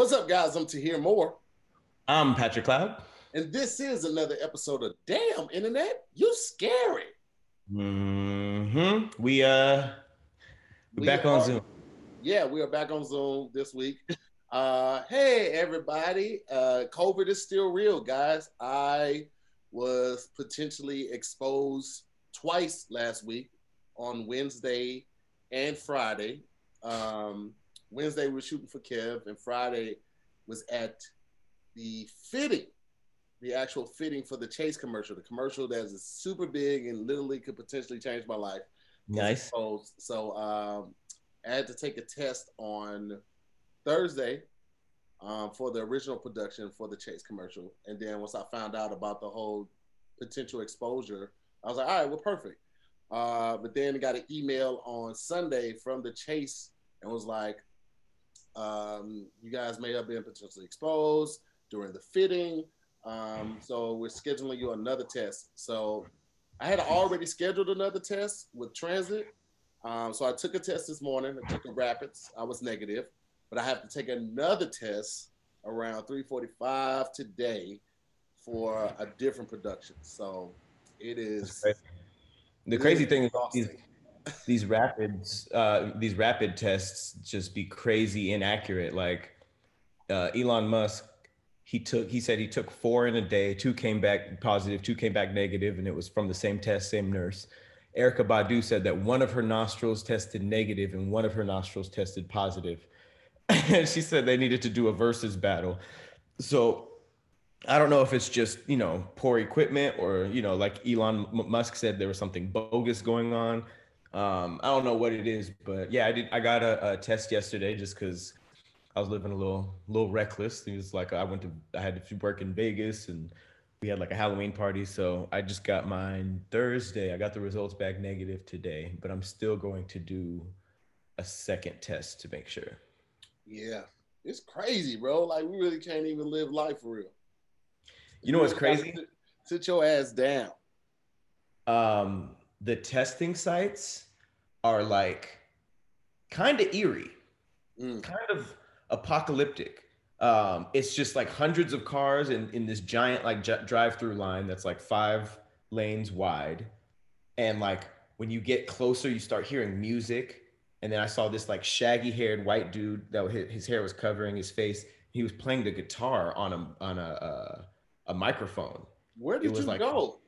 What's up, guys? I'm Tahir Moore. I'm Patrick Cloud. And this is another episode of Damn Internet, You Scary. Mm-hmm. We uh we're we back are, on Zoom. Yeah, we are back on Zoom this week. Uh hey everybody. Uh COVID is still real, guys. I was potentially exposed twice last week on Wednesday and Friday. Um Wednesday we were shooting for Kev, and Friday was at the fitting, the actual fitting for the Chase commercial, the commercial that is super big and literally could potentially change my life. Nice. So um, I had to take a test on Thursday um, for the original production for the Chase commercial, and then once I found out about the whole potential exposure, I was like, all right, well, perfect. Uh, but then I got an email on Sunday from the Chase and was like, um, you guys may have been potentially exposed during the fitting. Um, so we're scheduling you another test. So I had already scheduled another test with transit. Um, so I took a test this morning. I took a rapids. I was negative, but I have to take another test around 3:45 today for a different production. So it is. The crazy thing is, these rapids, uh, these rapid tests just be crazy inaccurate. Like uh, Elon Musk, he took, he said he took four in a day. Two came back positive, two came back negative, and it was from the same test, same nurse. Erykah Badu said that one of her nostrils tested negative and one of her nostrils tested positive. and she said they needed to do a versus battle. So I don't know if it's just you know poor equipment or you know like Elon Musk said there was something bogus going on. Um, I don't know what it is, but yeah, I did. I got a, a test yesterday just because I was living a little, little reckless. It was like I went to, I had to work in Vegas, and we had like a Halloween party. So I just got mine Thursday. I got the results back negative today, but I'm still going to do a second test to make sure. Yeah, it's crazy, bro. Like we really can't even live life for real. You know what's crazy? Sit, sit your ass down. Um, the testing sites are like kind of eerie, mm. kind of apocalyptic. Um, it's just like hundreds of cars in, in this giant like j- drive-through line that's like five lanes wide, and like when you get closer, you start hearing music. And then I saw this like shaggy-haired white dude that his hair was covering his face. He was playing the guitar on a on a uh, a microphone. Where did you like, go?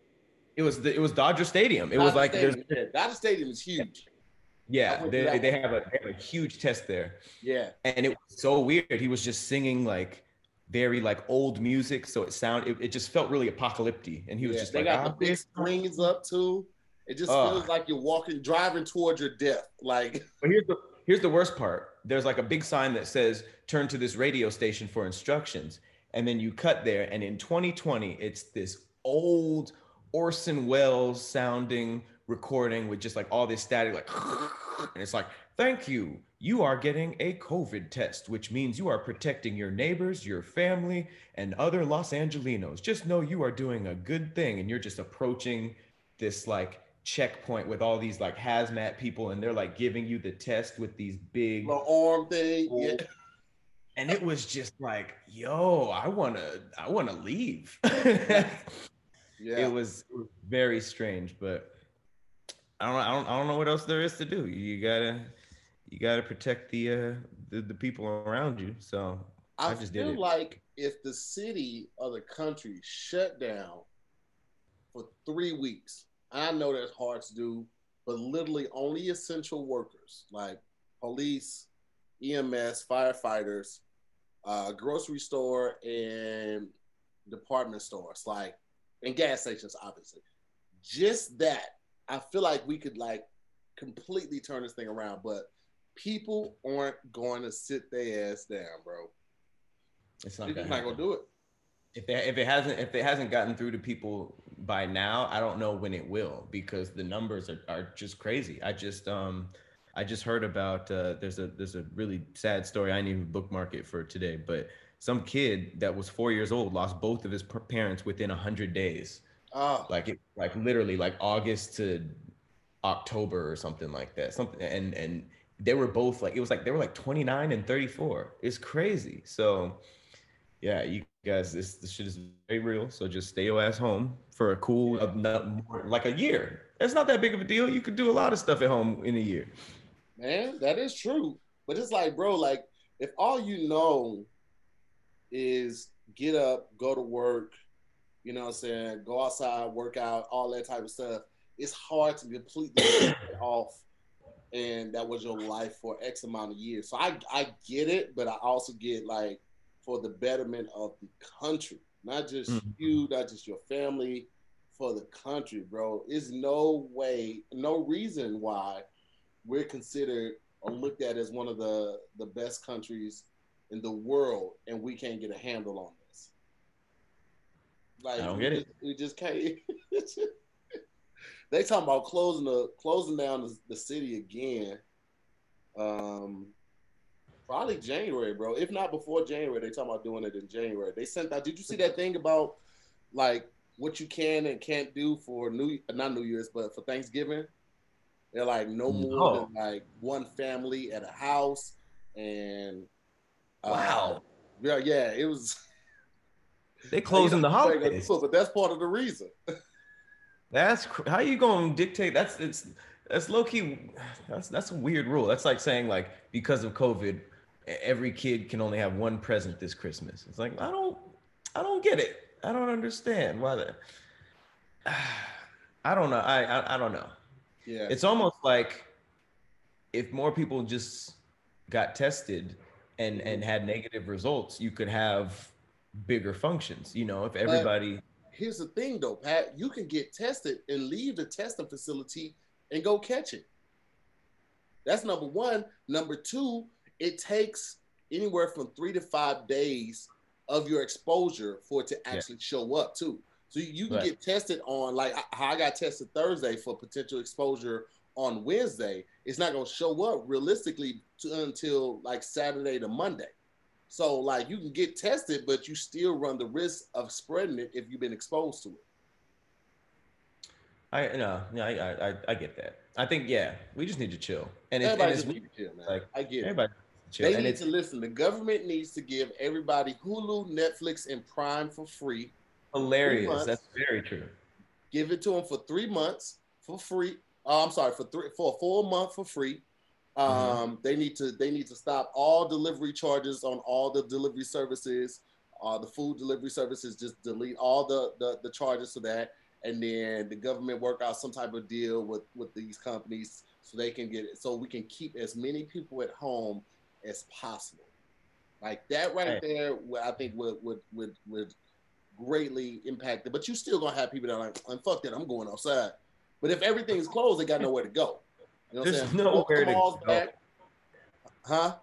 It was the, it was Dodger Stadium. It Dodger was like Stadium. Dodger Stadium is huge. Yeah, they, they have a they have a huge test there. Yeah, and it was so weird. He was just singing like very like old music, so it sound it, it just felt really apocalyptic. And he was yeah, just they like, got the big screens up too. It just uh, feels like you're walking, driving towards your death. Like, but here's the here's the worst part. There's like a big sign that says "Turn to this radio station for instructions," and then you cut there, and in 2020, it's this old Orson Welles sounding recording with just like all this static, like, and it's like, thank you. You are getting a COVID test, which means you are protecting your neighbors, your family, and other Los Angelinos. Just know you are doing a good thing and you're just approaching this like checkpoint with all these like hazmat people and they're like giving you the test with these big the arm thing. Yeah. And it was just like, yo, I wanna, I wanna leave. yeah. it was very strange, but I don't, I don't, I don't know what else there is to do. You gotta, you gotta protect the uh, the, the people around you. So I, I just feel like if the city or the country shut down for three weeks, I know that's hard to do, but literally only essential workers like police, EMS, firefighters, uh, grocery store, and department stores. Like and gas stations, obviously. Just that, I feel like we could like completely turn this thing around, but people aren't going to sit their ass down, bro. It's not, gonna, not gonna do it. If it, if it hasn't if it hasn't gotten through to people by now, I don't know when it will because the numbers are, are just crazy. I just um I just heard about uh, there's a there's a really sad story. I didn't even bookmark it for today, but some kid that was four years old lost both of his parents within a hundred days. Oh. Like it, like literally like August to October or something like that. Something and and they were both like it was like they were like 29 and 34. It's crazy. So yeah, you guys, this this shit is very real. So just stay your ass home for a cool more, like a year. It's not that big of a deal. You could do a lot of stuff at home in a year. Man, that is true. But it's like, bro, like if all you know is get up, go to work, you know what I'm saying, go outside, work out, all that type of stuff, it's hard to completely off and that was your life for X amount of years. So I I get it, but I also get like for the betterment of the country, not just mm-hmm. you, not just your family, for the country, bro. Is no way, no reason why we're considered or looked at as one of the the best countries in the world, and we can't get a handle on this. Like I don't get it. we just can't. they talking about closing the closing down the, the city again. Um, probably January, bro. If not before January, they talking about doing it in January. They sent out. Did you see that thing about like what you can and can't do for New not New Year's, but for Thanksgiving? They're like no more than like one family at a house, and uh, wow, yeah, yeah, it was. They closing the holidays, but that's part of the reason. That's how you gonna dictate. That's it's that's low key. That's that's a weird rule. That's like saying like because of COVID, every kid can only have one present this Christmas. It's like I don't I don't get it. I don't understand why that. I don't know. I, I I don't know. Yeah. It's almost like if more people just got tested and and mm-hmm. had negative results, you could have bigger functions. You know, if everybody here's the thing though, Pat. You can get tested and leave the testing facility and go catch it. That's number one. Number two, it takes anywhere from three to five days of your exposure for it to actually yeah. show up too. So you can right. get tested on like how I got tested Thursday for potential exposure on Wednesday. It's not going to show up realistically to, until like Saturday to Monday. So like you can get tested, but you still run the risk of spreading it if you've been exposed to it. I no, yeah, I, I I get that. I think yeah, we just need to chill. And, and it's need to chill, man. Like, I get everybody it. Chill. They and need to listen. The government needs to give everybody Hulu, Netflix, and Prime for free. Hilarious. That's very true. Give it to them for three months for free. Oh, I'm sorry, for three for a full month for free. Mm-hmm. Um, mm-hmm. They need to they need to stop all delivery charges on all the delivery services, uh, the food delivery services. Just delete all the, the the charges for that, and then the government work out some type of deal with with these companies so they can get it. So we can keep as many people at home as possible. Like that right there, I think would would would would greatly impact it. But you still gonna have people that are like, "I'm fuck that, I'm going outside." But if everything's closed, they got nowhere to go. You know There's nowhere to go. Back. Huh?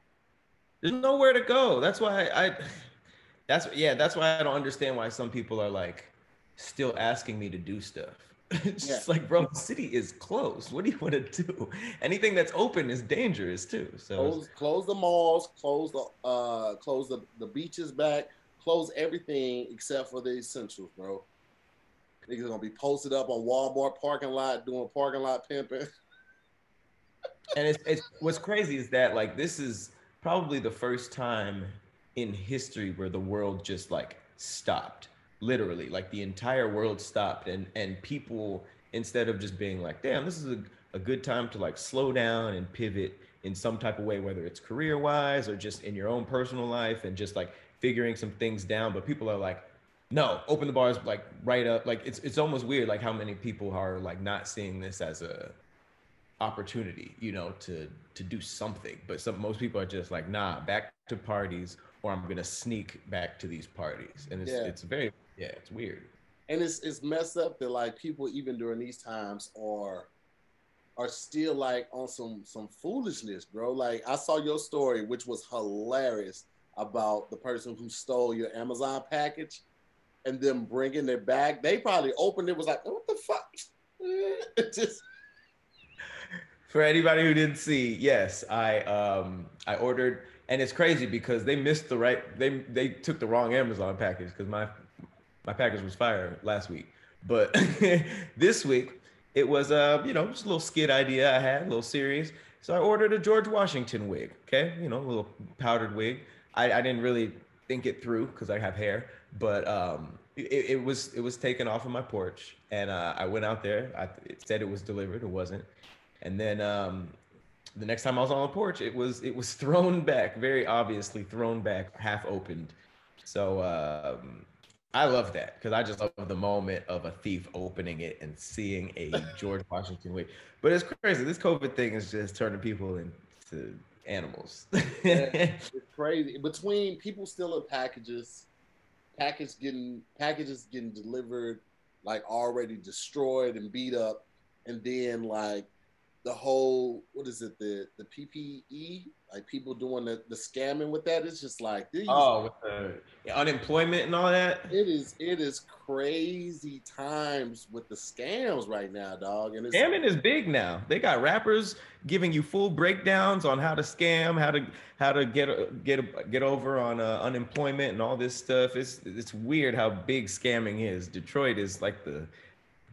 There's nowhere to go. That's why I, I that's yeah, that's why I don't understand why some people are like still asking me to do stuff. it's yeah. just like, bro, the city is closed. What do you want to do? Anything that's open is dangerous too. So close, close the malls, close the uh, close the, the beaches back, close everything except for the essentials, bro. Niggas gonna be posted up on Walmart parking lot doing parking lot pimping. and it's, it's what's crazy is that like this is probably the first time in history where the world just like stopped literally. Like the entire world stopped and and people instead of just being like damn this is a, a good time to like slow down and pivot in some type of way whether it's career wise or just in your own personal life and just like figuring some things down but people are like no open the bars like right up. Like it's it's almost weird like how many people are like not seeing this as a opportunity, you know, to to do something. But some most people are just like, nah, back to parties, or I'm gonna sneak back to these parties, and it's yeah. it's very yeah, it's weird. And it's it's messed up that like people even during these times are are still like on some some foolishness, bro. Like I saw your story, which was hilarious about the person who stole your Amazon package and them bringing it back. They probably opened it was like, what the fuck? Just for anybody who didn't see, yes, I um I ordered, and it's crazy because they missed the right they they took the wrong Amazon package because my my package was fire last week, but this week it was uh you know just a little skit idea I had, a little series, So I ordered a George Washington wig. Okay, you know, a little powdered wig. I, I didn't really think it through because I have hair, but um, it, it, was it was taken off of my porch, and uh, I went out there. I, it said it was delivered. It wasn't, and then um, the next time I was on the porch, it was it was thrown back, very obviously thrown back, half opened. So um, I love that because I just love the moment of a thief opening it and seeing a George Washington wig. But it's crazy. This COVID thing is just turning people into animals. it's crazy. Between people stealing packages, package getting packages getting delivered like already destroyed and beat up, and then like the whole what is it the the PPE like people doing the, the scamming with that it's just like these, oh with the unemployment and all that? It is it is crazy times with the scams right now dog and scamming is big now. They got rappers giving you full breakdowns on how to scam how to how to get get get over on uh, unemployment and all this stuff. It's it's weird how big scamming is. Detroit is like the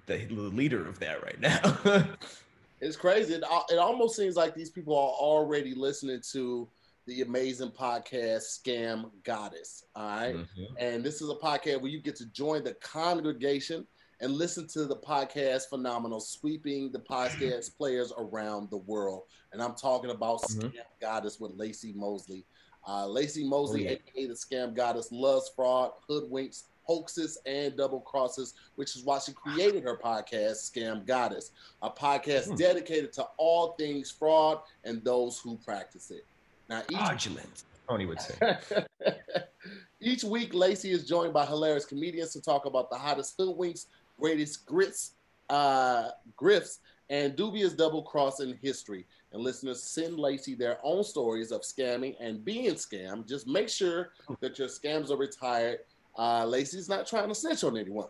the leader of that right now It's crazy. It, it almost seems like these people are already listening to the amazing podcast Scam Goddess. All right? mm-hmm. And this is a podcast where you get to join the congregation and listen to the podcast phenomenal sweeping the podcast players around the world. And I'm talking about mm-hmm. Scam Goddess with Laci Mosley. Uh, Laci Mosley, oh, yeah. aka the Scam Goddess, loves fraud, hoodwinks, hoaxes and double crosses, which is why she created her podcast, Scam Goddess, a podcast hmm. dedicated to all things fraud and those who practice it. Now, each, fraudulent, Tony would say. each week, Laci is joined by hilarious comedians to talk about the hottest hoodwinks, greatest grits, uh, grifts, and dubious double cross in history. And listeners send Laci their own stories of scamming and being scammed. Just make sure that your scams are retired uh, Laci's not trying to snitch on anyone.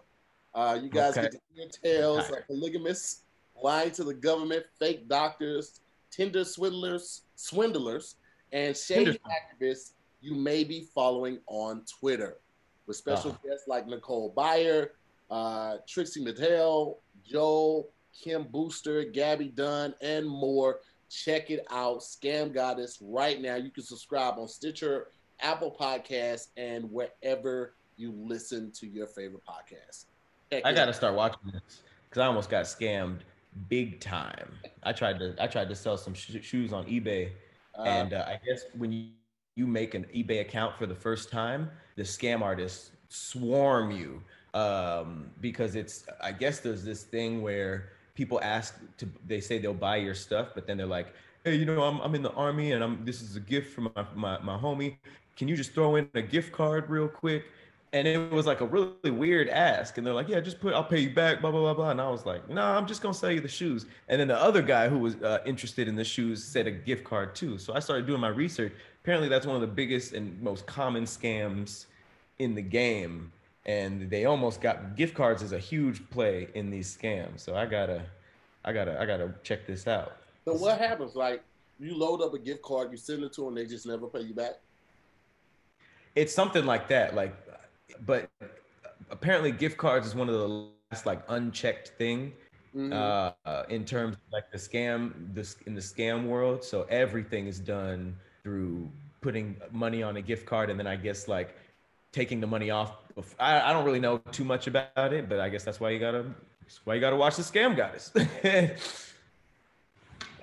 Uh, you guys okay. get to hear tales okay. of polygamists lying to the government, fake doctors, Tinder swindlers, swindlers, and shady activists you may be following on Twitter, with special uh-huh. guests like Nicole Byer, uh, Trixie Mattel, Joel, Kim Booster, Gabby Dunn, and more. Check it out, Scam Goddess, right now. You can subscribe on Stitcher, Apple Podcasts, and wherever you listen to your favorite podcast. Heck I got to start watching this because I almost got scammed big time. I tried to I tried to sell some sh- shoes on eBay, uh, and uh, I guess when you you make an eBay account for the first time, the scam artists swarm you um, because it's I guess there's this thing where people ask to they say they'll buy your stuff, but then they're like, hey, you know, I'm I'm in the army and I'm this is a gift from my my, my homie. Can you just throw in a gift card real quick? And it was like a really weird ask. And they're like, yeah, just put, I'll pay you back, blah, blah, blah, blah. And I was like, no, nah, I'm just going to sell you the shoes. And then the other guy who was uh, interested in the shoes said a gift card too. So I started doing my research. Apparently, that's one of the biggest and most common scams in the game. And they almost got gift cards is a huge play in these scams. So I gotta, I gotta, I gotta check this out. So what happens? Like you load up a gift card, you send it to them, they just never pay you back. It's something like that. Like but apparently gift cards is one of the last like unchecked thing mm-hmm. uh, in terms of like the scam this in the scam world so everything is done through putting money on a gift card and then i guess like taking the money off I, I don't really know too much about it but i guess that's why you gotta that's why you gotta watch the scam goddess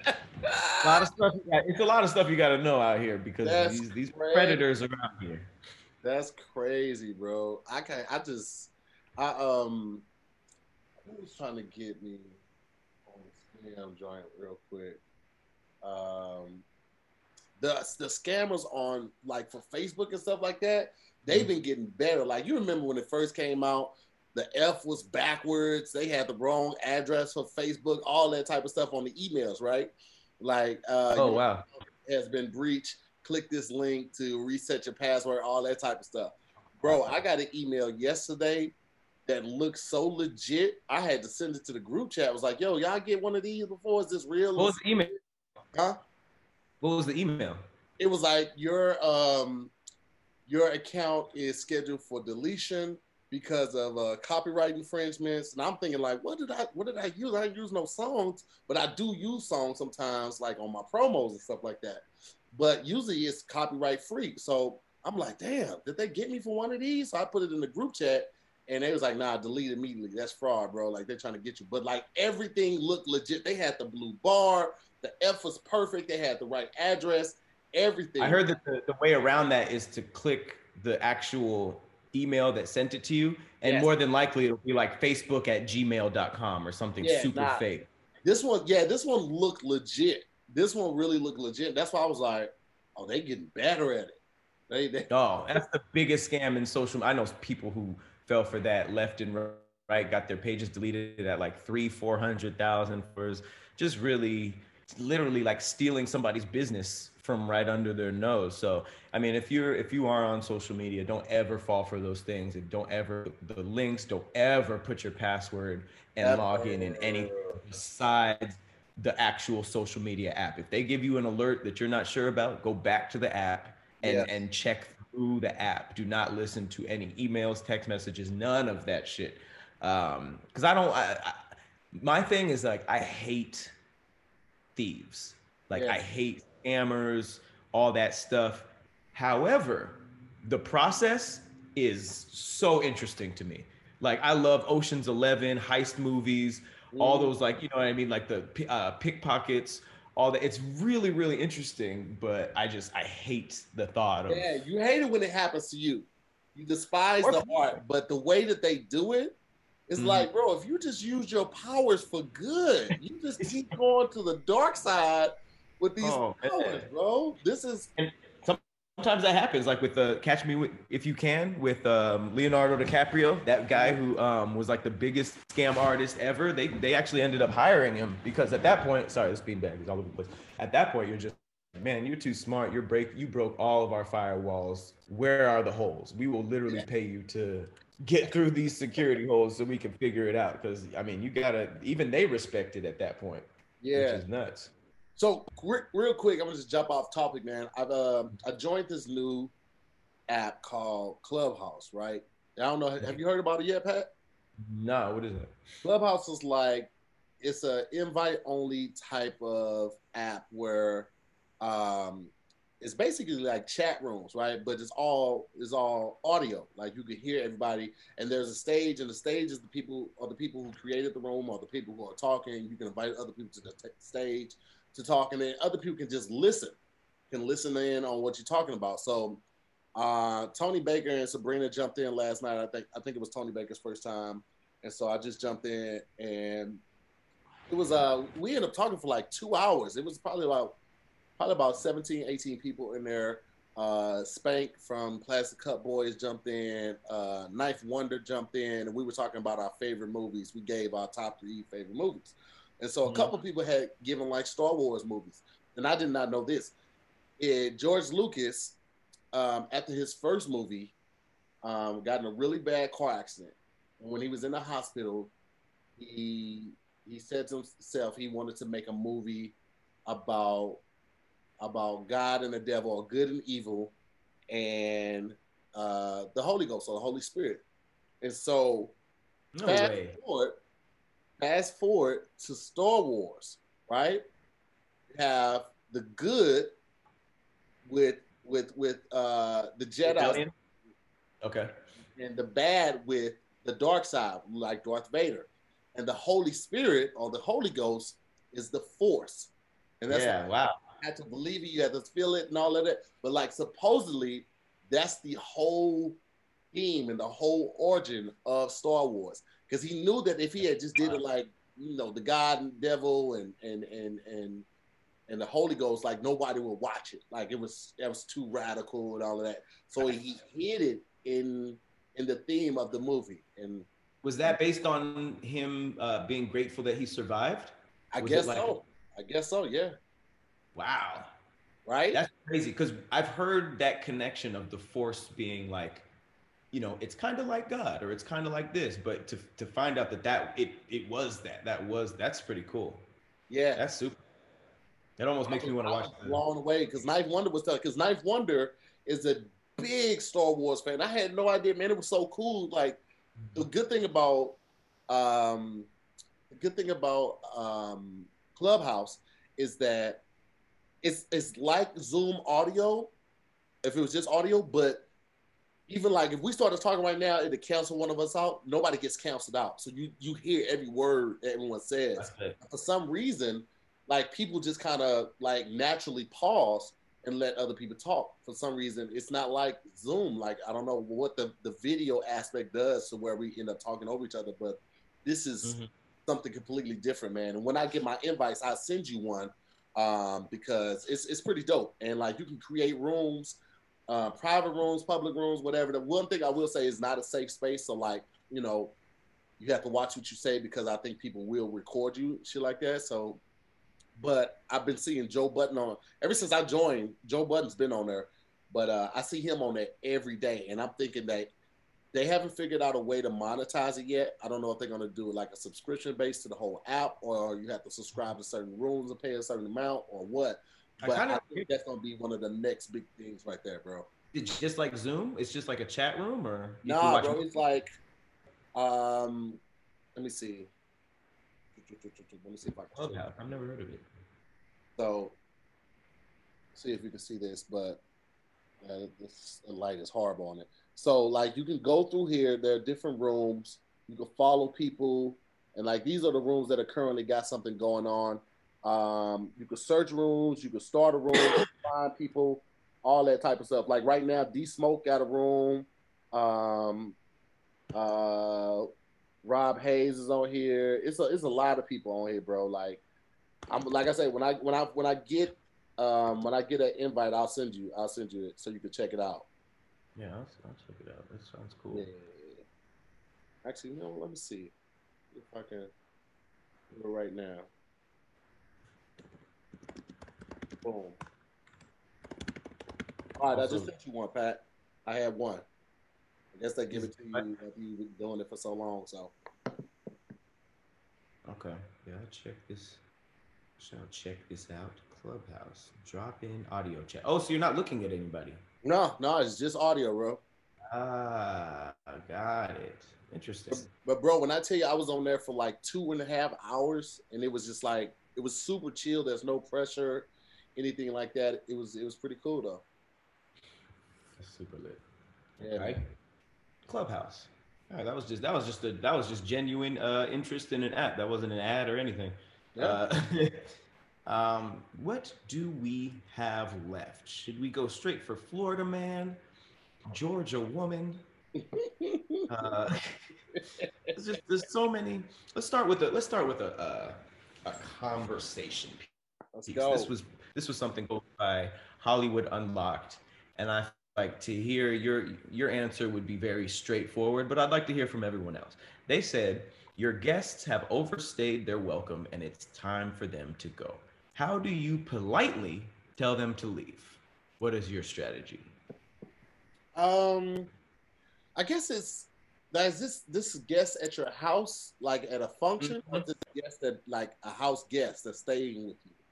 a lot of stuff. It's a lot of stuff you got to know out here because these these predators are out here. That's crazy, bro. I can't. I just, I um, who was trying to get me on the scam joint real quick? Um, the the scammers on like for Facebook and stuff like that. They've mm-hmm. been getting better. Like you remember when it first came out, the F was backwards. They had the wrong address for Facebook, all that type of stuff on the emails, right? Like, uh, oh wow, has been breached click this link to reset your password, all that type of stuff. Bro, I got an email yesterday that looked so legit. I had to send it to the group chat. I was like, yo, y'all get one of these before? Is this real? What was the email? Huh? What was the email? It was like your um your account is scheduled for deletion. because of uh, copyright infringements. And I'm thinking like, what did I what did I use? I didn't use no songs, but I do use songs sometimes, like on my promos and stuff like that. But usually it's copyright free. So I'm like, damn, did they get me for one of these? So I put it in the group chat and they was like, nah, delete immediately. That's fraud, bro. Like they're trying to get you. But like everything looked legit. They had the blue bar, the F was perfect, they had the right address, everything. I heard that the, the way around that is to click the actual email that sent it to you. And yes. more than likely it'll be like Facebook at gmail.com or something yeah, super nah. fake. This one, yeah, this one looked legit. This one really looked legit. That's why I was like, oh, they getting better at it. They, they oh, that's the biggest scam in social. I know people who fell for that left and right, got their pages deleted at like three, four hundred thousand for just really, literally like stealing somebody's business from right under their nose. So I mean, if you're if you are on social media, don't ever fall for those things, and don't ever the links. Don't ever put your password and log in in any besides the actual social media app. If they give you an alert that you're not sure about, go back to the app and yeah. and check through the app. Do not listen to any emails, text messages, none of that shit. Um, because I don't. I, I, my thing is like I hate thieves. Like I hate scammers, all that stuff. However, the process is so interesting to me. Like I love Ocean's Eleven, heist movies, all mm. those like you know what I mean, like the uh, pickpockets, all that. It's really really interesting, but I just I hate the thought of. Yeah, you hate it when it happens to you. You despise the art, but the way that they do it, it is mm-hmm. like, bro, if you just use your powers for good, you just keep going to the dark side with these oh, powers, bro. This is. And sometimes that happens, like with the Catch Me If You Can with um, Leonardo DiCaprio, that guy who um, was like the biggest scam artist ever. They they actually ended up hiring him because at that point, sorry, this beanbag is all over the place. At that point, you're just man, you're too smart. You're break. You broke all of our firewalls. Where are the holes? We will literally pay you to get through these security holes so we can figure it out. Because I mean, you gotta. Even they respect it at that point. Yeah, which is nuts. So real quick, I'm gonna just jump off topic, man. I've uh, I joined this new app called Clubhouse, right? I don't know. Have you heard about it yet, Pat? No. What is it? Clubhouse is like it's a invite only type of app where um, it's basically like chat rooms, right? But it's all it's all audio. Like you can hear everybody, and there's a stage, and the stage is the people or the people who created the room or the people who are talking. You can invite other people to the t- stage to talk, and then other people can just listen, can listen in on what you're talking about. So uh, Tony Baker and Sabrina jumped in last night. I think I think it was Tony Baker's first time, and so I just jumped in, and it was uh we ended up talking for like two hours. It was probably about probably about 17, 18 people in there. Uh, Spank from Plastic Cup Boyz jumped in. Uh, Knife Wonder jumped in, and we were talking about our favorite movies. We gave our top three favorite movies. And so a mm-hmm. couple people had given like Star Wars movies, and I did not know this. It, George Lucas, um, after his first movie, um, got in a really bad car accident. And when he was in the hospital, he he said to himself he wanted to make a movie about about God and the devil, or good and evil, and uh, the Holy Ghost or the Holy Spirit. And so, no fast way. forward, fast forward to Star Wars, right? You have the good with with with uh the Jedi. Okay. And the bad with the dark side, like Darth Vader. And the Holy Spirit or the Holy Ghost is the force. And that's yeah, wow. You had to believe it, you had to feel it and all of that. But like supposedly that's the whole theme and the whole origin of Star Wars because he knew that if he had just did it like you know the God and devil and and and and and the Holy Ghost, like nobody would watch it. Like it was that was too radical and all of that. So he hid it in in the theme of the movie. And was that based on him uh, being grateful that he survived? I was guess like... so. I guess so. Yeah. Wow. Right. That's crazy because I've heard that connection of the Force being like you know, it's kind of like God or it's kind of like this, but to to find out that that it it was that that was that's pretty cool. Yeah, that's super. It almost makes me want to watch. it Blown away because Knife Wonder was telling because Knife Wonder is a big Star Wars fan. I had no idea, man. It was so cool. Like the good thing about um, the good thing about um, Clubhouse is that it's it's like Zoom audio, if it was just audio, but even like if we started talking right now, it'd cancel one of us out. Nobody gets canceled out, so you you hear every word everyone says. For some reason, like people just kind of like naturally pause and let other people talk. For some reason, it's not like Zoom. Like I don't know what the the video aspect does to where we end up talking over each other, but this is mm-hmm. something completely different, man. And when I get my invites, I send you one um, because it's it's pretty dope. And like you can create rooms, uh, private rooms, public rooms, whatever. The one thing I will say is not a safe space. So like you know, you have to watch what you say because I think people will record you, shit like that. So, but I've been seeing Joe Budden on ever since I joined. Joe Budden's been on there, but uh, I see him on there every day, and I'm thinking that they haven't figured out a way to monetize it yet. I don't know if they're to do like a subscription base to the whole app, or you have to subscribe to certain rooms and pay a certain amount, or what. But I, I think that's going to be one of the next big things right there, bro. It's just like Zoom. It's just like a chat room, or nah, bro. It's like, um, let me see. Let me see if I can. Clubhouse. I've never heard of it. So, see if you can see this, but uh, this light is horrible on it. So like you can go through here. There are different rooms. You can follow people, and like these are the rooms that are currently got something going on. Um, you can search rooms. You can start a room, find people, all that type of stuff. Like right now, D Smoke got a room. Um, uh, Rob Hayes is on here. It's a it's a lot of people on here, bro. Like I'm like I said, when I when I when I get um when I get an invite, I'll send you I'll send you it so you can check it out. Yeah, I'll, I'll check it out. That sounds cool. Yeah. Actually, you know, let me see if I can do it right now. Boom. All right. I just sent you one, Pat. I had one. I guess they give it to you after you've been doing it for so long. So. Okay. Yeah, check this. Shall check this out. Clubhouse. Drop in audio chat. Oh, so you're not looking at anybody? No, no, it's just audio, bro. Ah, got it. Interesting. But, but, bro, when I tell you I was on there for like two and a half hours, and it was just like it was super chill. There's no pressure, anything like that. It was it was pretty cool though. That's super lit. Yeah. Right. Clubhouse. All right, that was just that was just a that was just genuine uh, interest in an app. That wasn't an ad or anything. Yeah. Uh, Um, what do we have left? Should we go straight for Florida man, Georgia woman? uh, there's, just, there's so many. Let's start with a let's start with a a, a conversation. Let's go. This was this was something by Hollywood Unlocked, and I like to hear your your answer would be very straightforward, but I'd like to hear from everyone else. They said your guests have overstayed their welcome, and it's time for them to go. How do you politely tell them to leave? What is your strategy? Um, I guess it's is this this guest at your house, like at a function, mm-hmm. or this guest that like a house guest that's staying with you?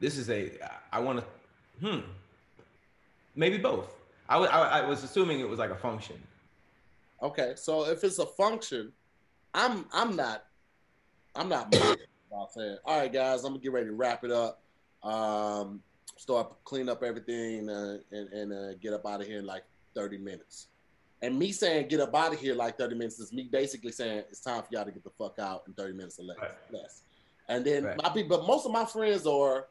This is a. I want to. Hmm. Maybe both. I, w- I, I was assuming it was like a function. Okay, so if it's a function, I'm I'm not I'm not about saying, all right, guys, I'm gonna get ready to wrap it up. Um, start clean up everything uh, and, and uh, get up out of here in like 30 minutes. And me saying get up out of here like 30 minutes is me basically saying it's time for y'all to get the fuck out in 30 minutes or less. Right. less. And then right. my but most of my friends are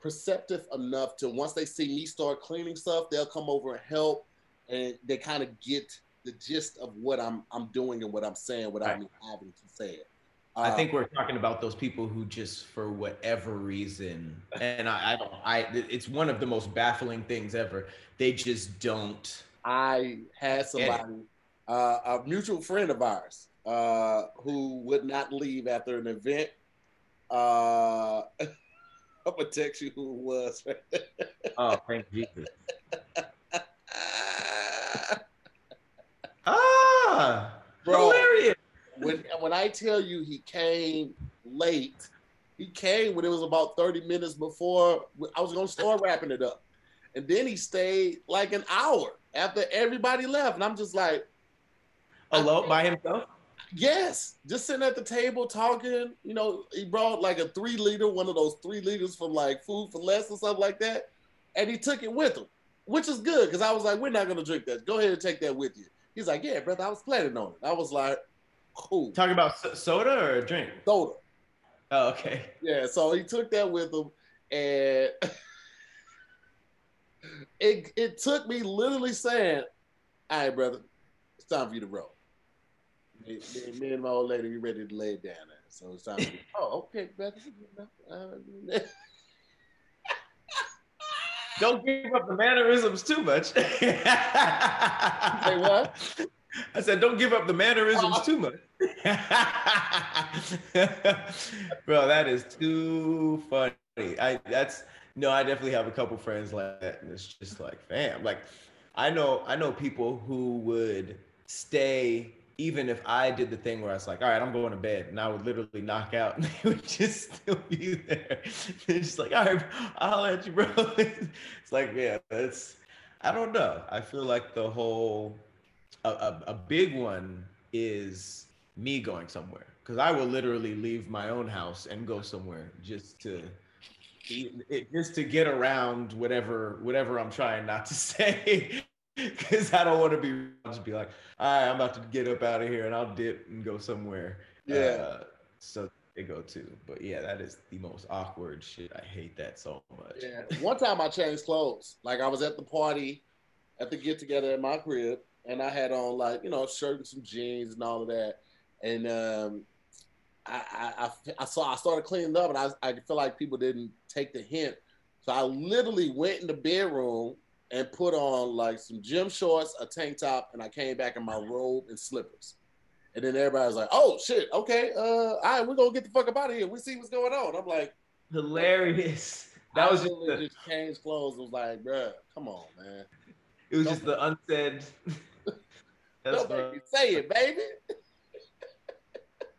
perceptive enough to once they see me start cleaning stuff, they'll come over and help, and they kind of get the gist of what I'm I'm doing and what I'm saying without right. me having to say it. I think we're talking about those people who just, for whatever reason, and I, I don't, I, it's one of the most baffling things ever. They just don't. I had somebody, uh, a mutual friend of ours, uh, who would not leave after an event. Uh, I'm gonna text you who it was. oh, thank Jesus. ah, Bro, hilarious when when I tell you he came late, he came when it was about 30 minutes before I was gonna start wrapping it up. And then he stayed like an hour after everybody left. And I'm just like, alone by himself. Yes, just sitting at the table talking. You know, he brought like a three liter, one of those three liters from like Food 4 Less or something like that, and he took it with him, which is good because I was like, we're not gonna drink that. Go ahead and take that with you. He's like, yeah, brother, I was planning on it. I was like, cool. Talking about soda or a drink? Soda. Oh, okay. Yeah, so he took that with him, and it it took me literally saying, "All right, brother, it's time for you to roll." Me, me, and my old lady, we ready to lay it down there. So it's time. To, oh, okay, brother. Don't give up the mannerisms too much. Say what? I said, don't give up the mannerisms uh, too much. Bro, that is too funny. I that's no, I definitely have a couple friends like that, and it's just like, fam, like I know I know people who would stay even if I did the thing where I was like, all right, I'm going to bed, and I would literally knock out, and they would just still be there. They're just like, all right, I'll let you, bro. it's like, yeah, that's I don't know. I feel like the whole a, a, a big one is me going somewhere because I will literally leave my own house and go somewhere just to it, just to get around whatever whatever I'm trying not to say because I don't want to be just be like, all right, I'm about to get up out of here and I'll dip and go somewhere. Yeah. Uh, so they go too. But yeah, that is the most awkward shit. I hate that so much. Yeah. One time I changed clothes. Like I was at the party, at the get together at my crib, and I had on like you know shirt and some jeans and all of that, and um, I, I, I saw I started cleaning up, and I I feel like people didn't take the hint, so I literally went in the bedroom and put on like some gym shorts, a tank top, and I came back in my robe and slippers. And then everybody was like, "Oh shit, okay, uh, all right, we're gonna get the fuck up out of here. We see what's going on." I'm like, hilarious. That was just, the, just changed clothes. Was like, bruh, come on, man. It was Don't just the unsaid. Don't make me say it, baby.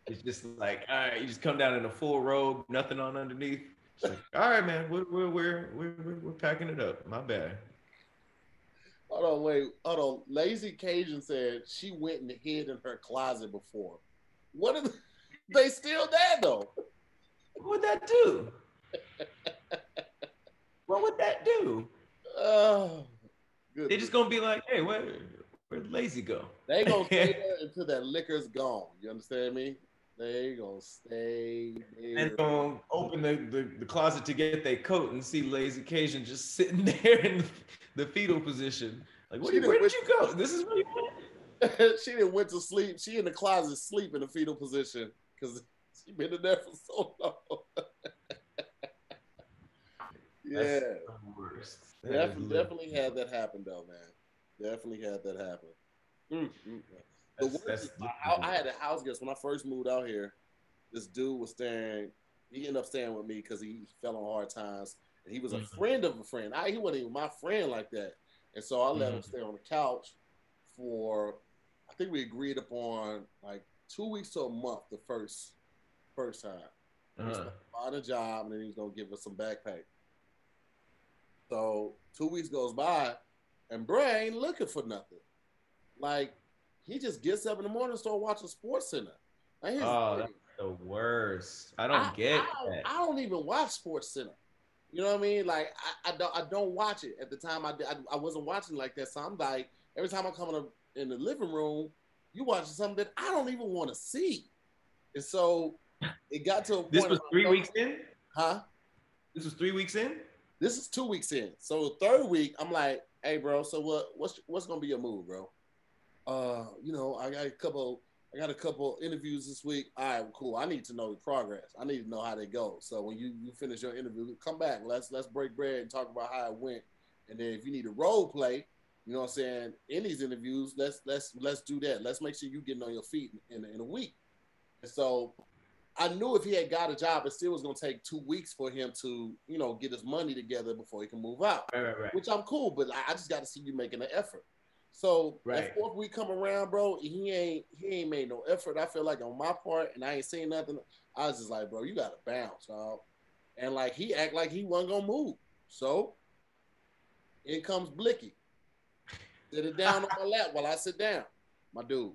it's just like, all right, you just come down in a full robe, nothing on underneath. Like, all right, man, we're we're we're we're, we're packing it up. My bad. Hold on, wait, hold on. Lazy Cajun said she went and hid in her closet before. What are they still there though? What would that do? what would that do? Oh, they're just gonna be like, hey, where where'd Lazy go? They gonna stay there until that liquor's gone. You understand me? They gonna stay there. And gonna open the, the, the, closet to get their coat and see Lazy Cajun just sitting there in the, fetal position. Like, where, where did you go? This is where you went. she didn't went to sleep. She in the closet sleep in the fetal position because she been in there for so long. yeah. Definitely, definitely had that happen though, man. Definitely had that happen. Mm, mm, the that's, that's I, I, had a house guest when I first moved out here. This dude was staying. He ended up staying with me because he fell on hard times, and he was a mm-hmm. friend of a friend. I, he wasn't even my friend like that, and so I let mm-hmm. him stay on the couch for. I think we agreed upon like two weeks to a month the first first time. Uh-huh. Find a job, and then he's gonna give us some backpack. So two weeks goes by, and Bray ain't looking for nothing. Like he just gets up in the morning and start watching Sports Center. Like, oh, that's the worst. I don't I, get I don't, that. I don't even watch Sports Center. You know what I mean? Like I, I don't I don't watch it. At the time I, I, I wasn't watching like that. So I'm like, every time I come in, a, in the living room, you watching something that I don't even want to see. And so it got to a point. This was three weeks in? Huh? This was three weeks in? This is two weeks in. So third week, I'm like, hey bro, so what what's what's gonna be your move, bro? Uh, you know, I got a couple I got a couple interviews this week. All right, cool. I need to know the progress. I need to know how they go. So when you, you finish your interview, come back. Let's let's break bread and talk about how it went. And then if you need a role play, you know what I'm saying, in these interviews, let's let's let's do that. Let's make sure you getting on your feet in, in a week. And so I knew if he had got a job, it still was gonna take two weeks for him to, you know, get his money together before he can move out. Right, right, right. Which I'm cool, but I, I just got to see you making an effort. So right. that fourth week come around, bro, he ain't he ain't made no effort. I feel like on my part, and I ain't saying nothing. I was just like, bro, you gotta bounce, dog. And like he act like he wasn't gonna move. So in comes Blicky. Sit it down on my lap while I sit down. My dude,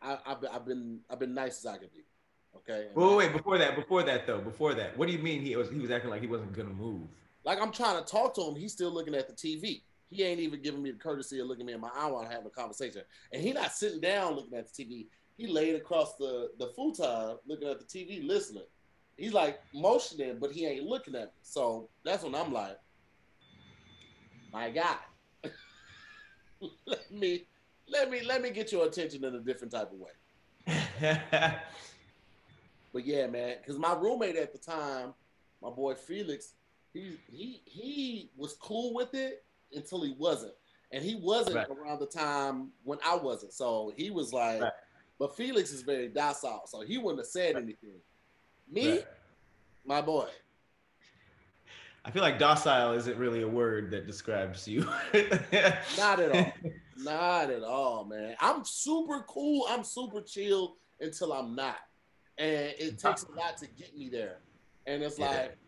I, have been, I've been, I've been nice as I can be. Okay. Wait, wait, before that, before that though, before that, what do you mean he was he was acting like he wasn't gonna move? Like I'm trying to talk to him, he's still looking at the TV. He ain't even giving me the courtesy of looking me in my eye while I'm having a conversation. And he not sitting down looking at the TV. He laid across the the futon looking at the TV, listening. He's like motioning, but he ain't looking at me. So that's when I'm like, my God, let me let me let me get your attention in a different type of way. but yeah, man, because my roommate at the time, my boy Felix, he he he was cool with it until he wasn't, and he wasn't right. around the time when I wasn't. So he was like, right. but Felix is very docile, so he wouldn't have said anything. Me, right. my boy. I feel like docile isn't really a word that describes you. Not at all. Not at all, man. I'm super cool. I'm super chill until I'm not. And it takes a lot to get me there. And it's yeah. like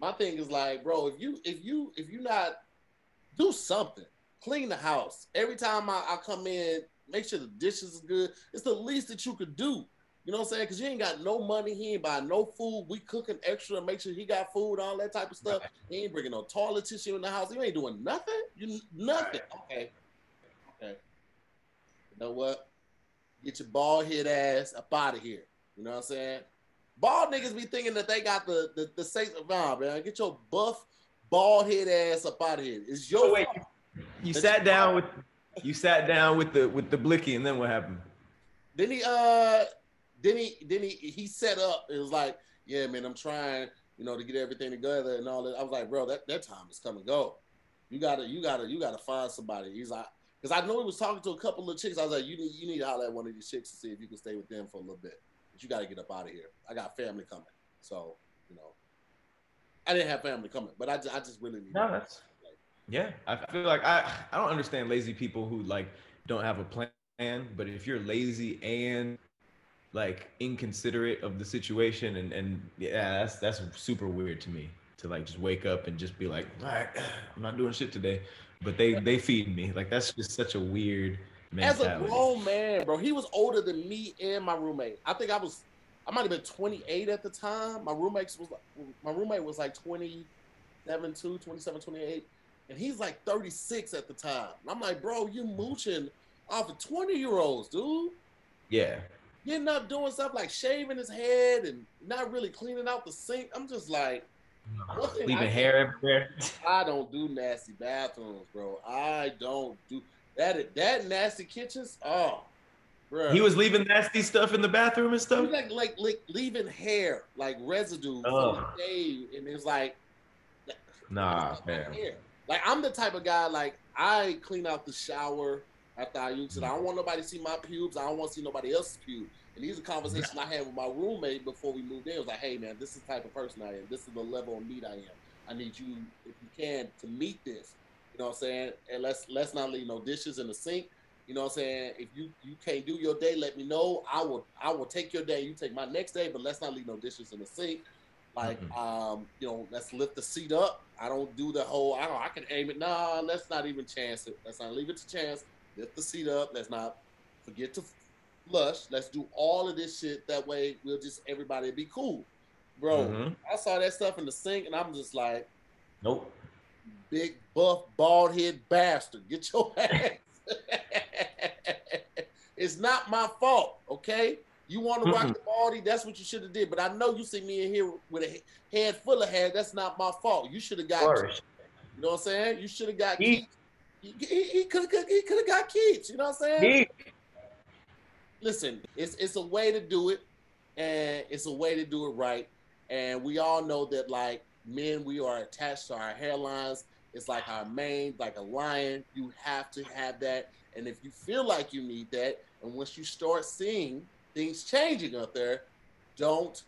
my thing is like, bro, if you if you if you not do something, clean the house. Every time I, I come in, make sure the dishes is good. It's the least that you could do. You know what I'm saying? Because you ain't got no money. He ain't buy no food. We cooking extra, make sure he got food, all that type of stuff. He ain't bringing no toilet tissue in the house. You ain't doing nothing. You nothing. Okay. Okay. You know what? Get your bald head ass up out of here. You know what I'm saying? Bald niggas be thinking that they got the the, the safe. Nah, man. Get your buff, bald head ass up out of here. It's your. wait, you sat down with you sat down with the with the blicky, and then what happened? Then he uh then he then he he set up. It was like, yeah, man, I'm trying, you know, to get everything together and all that. I was like, bro, that, that time is come and go. You gotta, you gotta, you gotta find somebody. He's like, because I know he was talking to a couple of chicks. I was like, you need, you need to holler at one of these chicks to see if you can stay with them for a little bit. But you gotta get up out of here. I got family coming, so you know, I didn't have family coming, but I just, I just really need. No, that's. yeah, I feel like I, I don't understand lazy people who like don't have a plan. But if you're lazy and like inconsiderate of the situation and and yeah that's that's super weird to me to like just wake up and just be like all right i'm not doing shit today but they they feed me like that's just such a weird mentality. as a grown man bro he was older than me and my roommate i think i was i might have been 28 at the time my roommate was my roommate was like 27 2 27 28 and he's like 36 at the time and i'm like bro you mooching off of 20 year olds dude yeah getting up doing stuff like shaving his head and not really cleaning out the sink. I'm just like, leaving hair everywhere. I don't do nasty bathrooms, bro. I don't do that. That nasty kitchens. Oh, bro. He was leaving nasty stuff in the bathroom and stuff. Like, like, like leaving hair, like residue oh. from the day, and it's like, nah, man. Like I'm the type of guy like I clean out the shower after I use it. I don't want nobody to see my pubes. I don't want to see nobody else's pubes. And these are conversations I had with my roommate before we moved in. It was like, hey man, this is the type of person I am. This is the level of meat I am. I need you, if you can, to meet this. You know what I'm saying? And let's let's not leave no dishes in the sink. You know what I'm saying? If you you can't do your day, let me know. I will I will take your day. You take my next day, but let's not leave no dishes in the sink. Like mm-hmm. um, you know, let's lift the seat up. I don't do the whole. I don't. I can aim it. Nah, let's not even chance it. Let's not leave it to chance lift the seat up. Let's not forget to flush. Let's do all of this shit. That way, we'll just everybody be cool, bro. Mm-hmm. I saw that stuff in the sink, and I'm just like, nope. Big buff bald head bastard, get your ass. It's not my fault, okay? You want to rock the baldy? That's what you should have did. But I know you see me in here with a head full of hair. That's not my fault. You should have got. You know what I'm saying? You should have got. He, he could have he could have got kids. You know what I'm saying? He, Listen, it's it's a way to do it, and it's a way to do it right. And we all know that like men, we are attached to our hairlines. It's like our mane, like a lion. You have to have that. And if you feel like you need that, and once you start seeing things changing out there, don't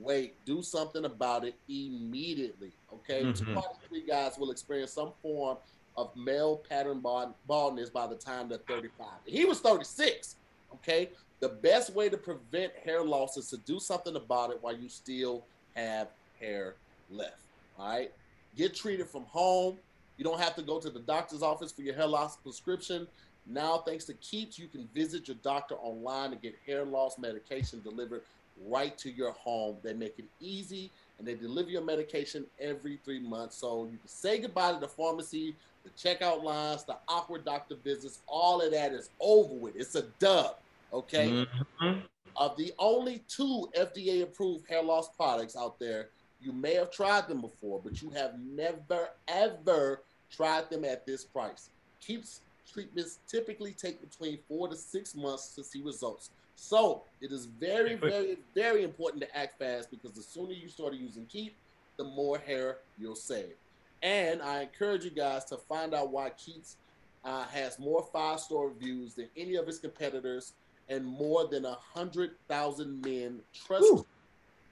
wait. Do something about it immediately. Okay, mm-hmm. two out of three guys will experience some form of male pattern bald, baldness by the time they're 35. He was 36. Okay. The best way to prevent hair loss is to do something about it while you still have hair left. All right. Get treated from home. You don't have to go to the doctor's office for your hair loss prescription. Now, thanks to Keeps, you can visit your doctor online and get hair loss medication delivered right to your home. They make it easy and they deliver your medication every three months. So you can say goodbye to the pharmacy, the checkout lines, the awkward doctor visits. All of that is over with. It's a dub. Okay. Mm-hmm. Of the only two FDA approved hair loss products out there, you may have tried them before, but you have never, ever tried them at this price. Keeps treatments typically take between four to six months to see results. So it is very, very, very important to act fast because the sooner you start using Keep, the more hair you'll save. And I encourage you guys to find out why Keeps uh, has more five star reviews than any of its competitors, and more than a hundred thousand men trust Ooh.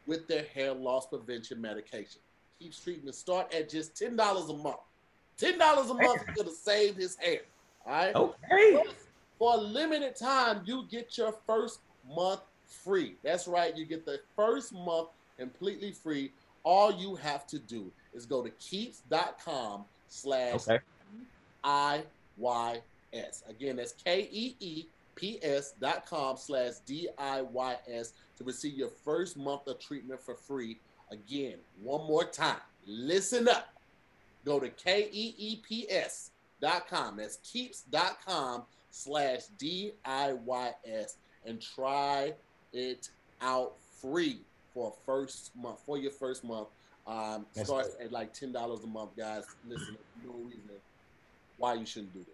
with their hair loss prevention medication. Keeps treatment start at just ten dollars a month. Ten dollars a month is gonna save his hair. All right. Okay. For a limited time, you get your first month free. That's right. You get the first month completely free. All you have to do is go to keeps.com slash IYS. Again, that's K E E P S dot com slash D I Y S to receive your first month of treatment for free. Again, one more time. Listen up. Go to K E E P S dot com. That's keeps.com slash D I Y S and try it out free for first month for your first month. Um, start at like ten dollars a month, guys. Listen, no reason why you shouldn't do this.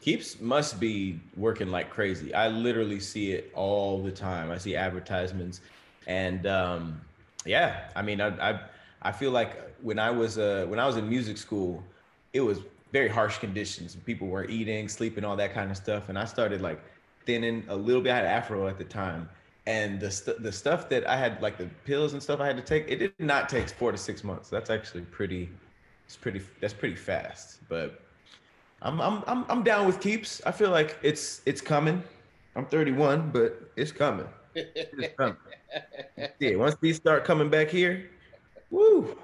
Keeps must be working like crazy. I literally see it all the time. I see advertisements, and um, yeah, I mean, I, I I feel like when I was uh, when I was in music school, it was very harsh conditions. People weren't eating, sleeping, all that kind of stuff. And I started like thinning a little bit. I had afro at the time. And the, st- the stuff that I had, like the pills and stuff I had to take, it did not take four to six months. That's actually pretty, it's pretty, that's pretty fast. But I'm, I'm, I'm, I'm down with keeps. I feel like it's, it's coming. I'm 31, but it's coming. It's coming. yeah, once these start coming back here, woo.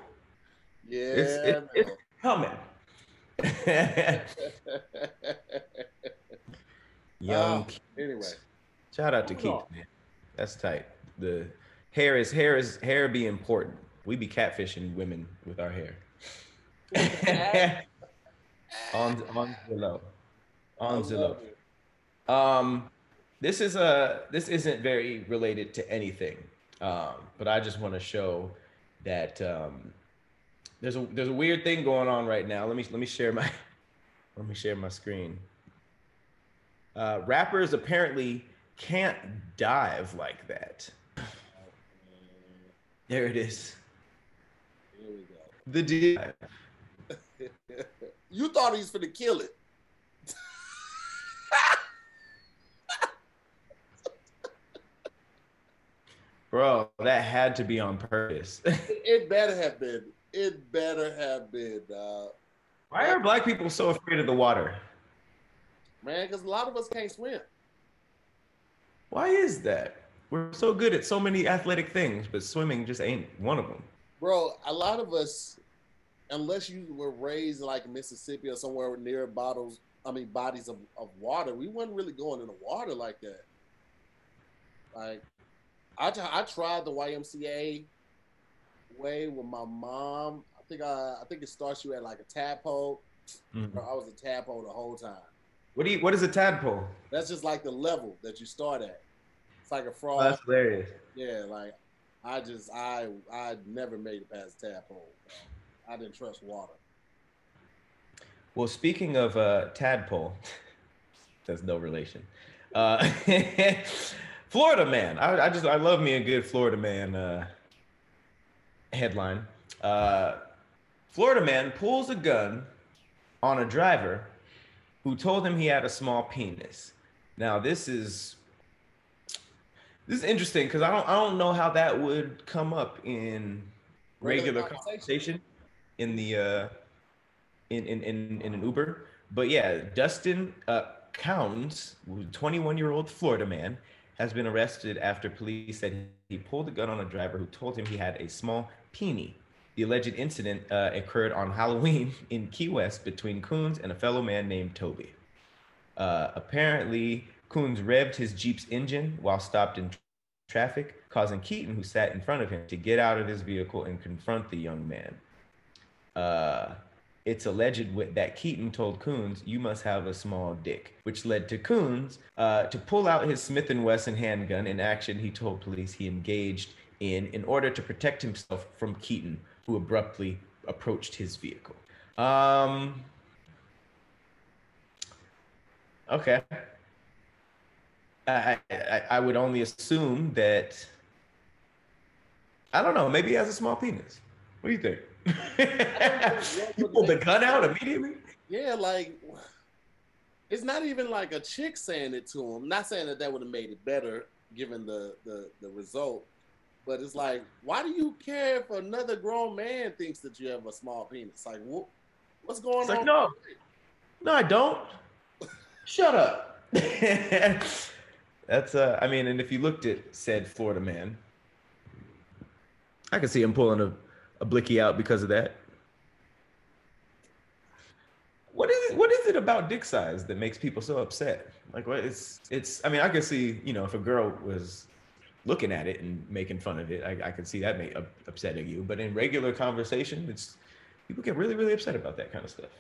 Yeah, it's, it's, it's coming. Young. Uh, anyway, shout out to Keith, man. That's tight. The hair is hair is hair be important. We be catfishing women with our hair. on on Zillow. On Zillow. Um, this is a this isn't very related to anything, um, but I just want to show that um, there's a there's a weird thing going on right now. Let me let me share my let me share my screen. Uh, rappers apparently can't dive like that. There it is. Here we go. The dive. you thought he's gonna kill it. Bro, that had to be on purpose. it better have been. It better have been. Uh, Why are black people so afraid of the water? Man, because a lot of us can't swim. Why is that? We're so good at so many athletic things, but swimming just ain't one of them. Bro, a lot of us, unless you were raised like Mississippi or somewhere near bottles, I mean bodies of, of water, we weren't really going in the water like that. Like, I, I tried the YMCA way with my mom. I think I I think it starts you at like a tadpole. Mm-hmm. I was a tadpole the whole time. What do you? What is a tadpole? That's just like the level that you start at. It's like a frog. Oh, that's hilarious. Yeah, like I just I I never made it past tadpole. I didn't trust water. Well, speaking of uh, tadpole, that's no relation. Uh, Florida man, I, I, just I love me a good Florida man. Uh, headline uh, Florida man pulls a gun on a driver who told him he had a small penis. Now this is this is interesting because I don't I don't know how that would come up in regular, conversation in the uh, in, in in in an Uber. But yeah, Dustin uh, Counds, 21 year old Florida man, has been arrested after police said he pulled a gun on a driver who told him he had a small peenie. The alleged incident uh, occurred on Halloween in Key West between Coons and a fellow man named Toby. Uh, apparently, Coons revved his Jeep's engine while stopped in traffic, causing Keaton, who sat in front of him, to get out of his vehicle and confront the young man. Uh, it's alleged that Keaton told Coons, "You must have a small dick," which led to Coons uh, to pull out his Smith and Wesson handgun. In action, he told police he engaged in in order to protect himself from Keaton, who abruptly approached his vehicle. Um. Okay. I, I, I would only assume that. I don't know. Maybe he has a small penis. What do you think? you pulled the gun out immediately. Yeah, like it's not even like a chick saying it to him. Not saying that that would have made it better given the the the result, but it's like, why do you care if another grown man thinks that you have a small penis? Like, what, what's going it's on? Like, no, no, I don't. Shut up. That's uh, I mean, and if you looked at said Florida man, I could see him pulling a a blicky out because of that. What is it? What is it about dick size that makes people so upset? Like, what? It's it's. I mean, I could see you know if a girl was looking at it and making fun of it, I, I could see that may, uh, upsetting you. But in regular conversation, it's people get really really upset about that kind of stuff.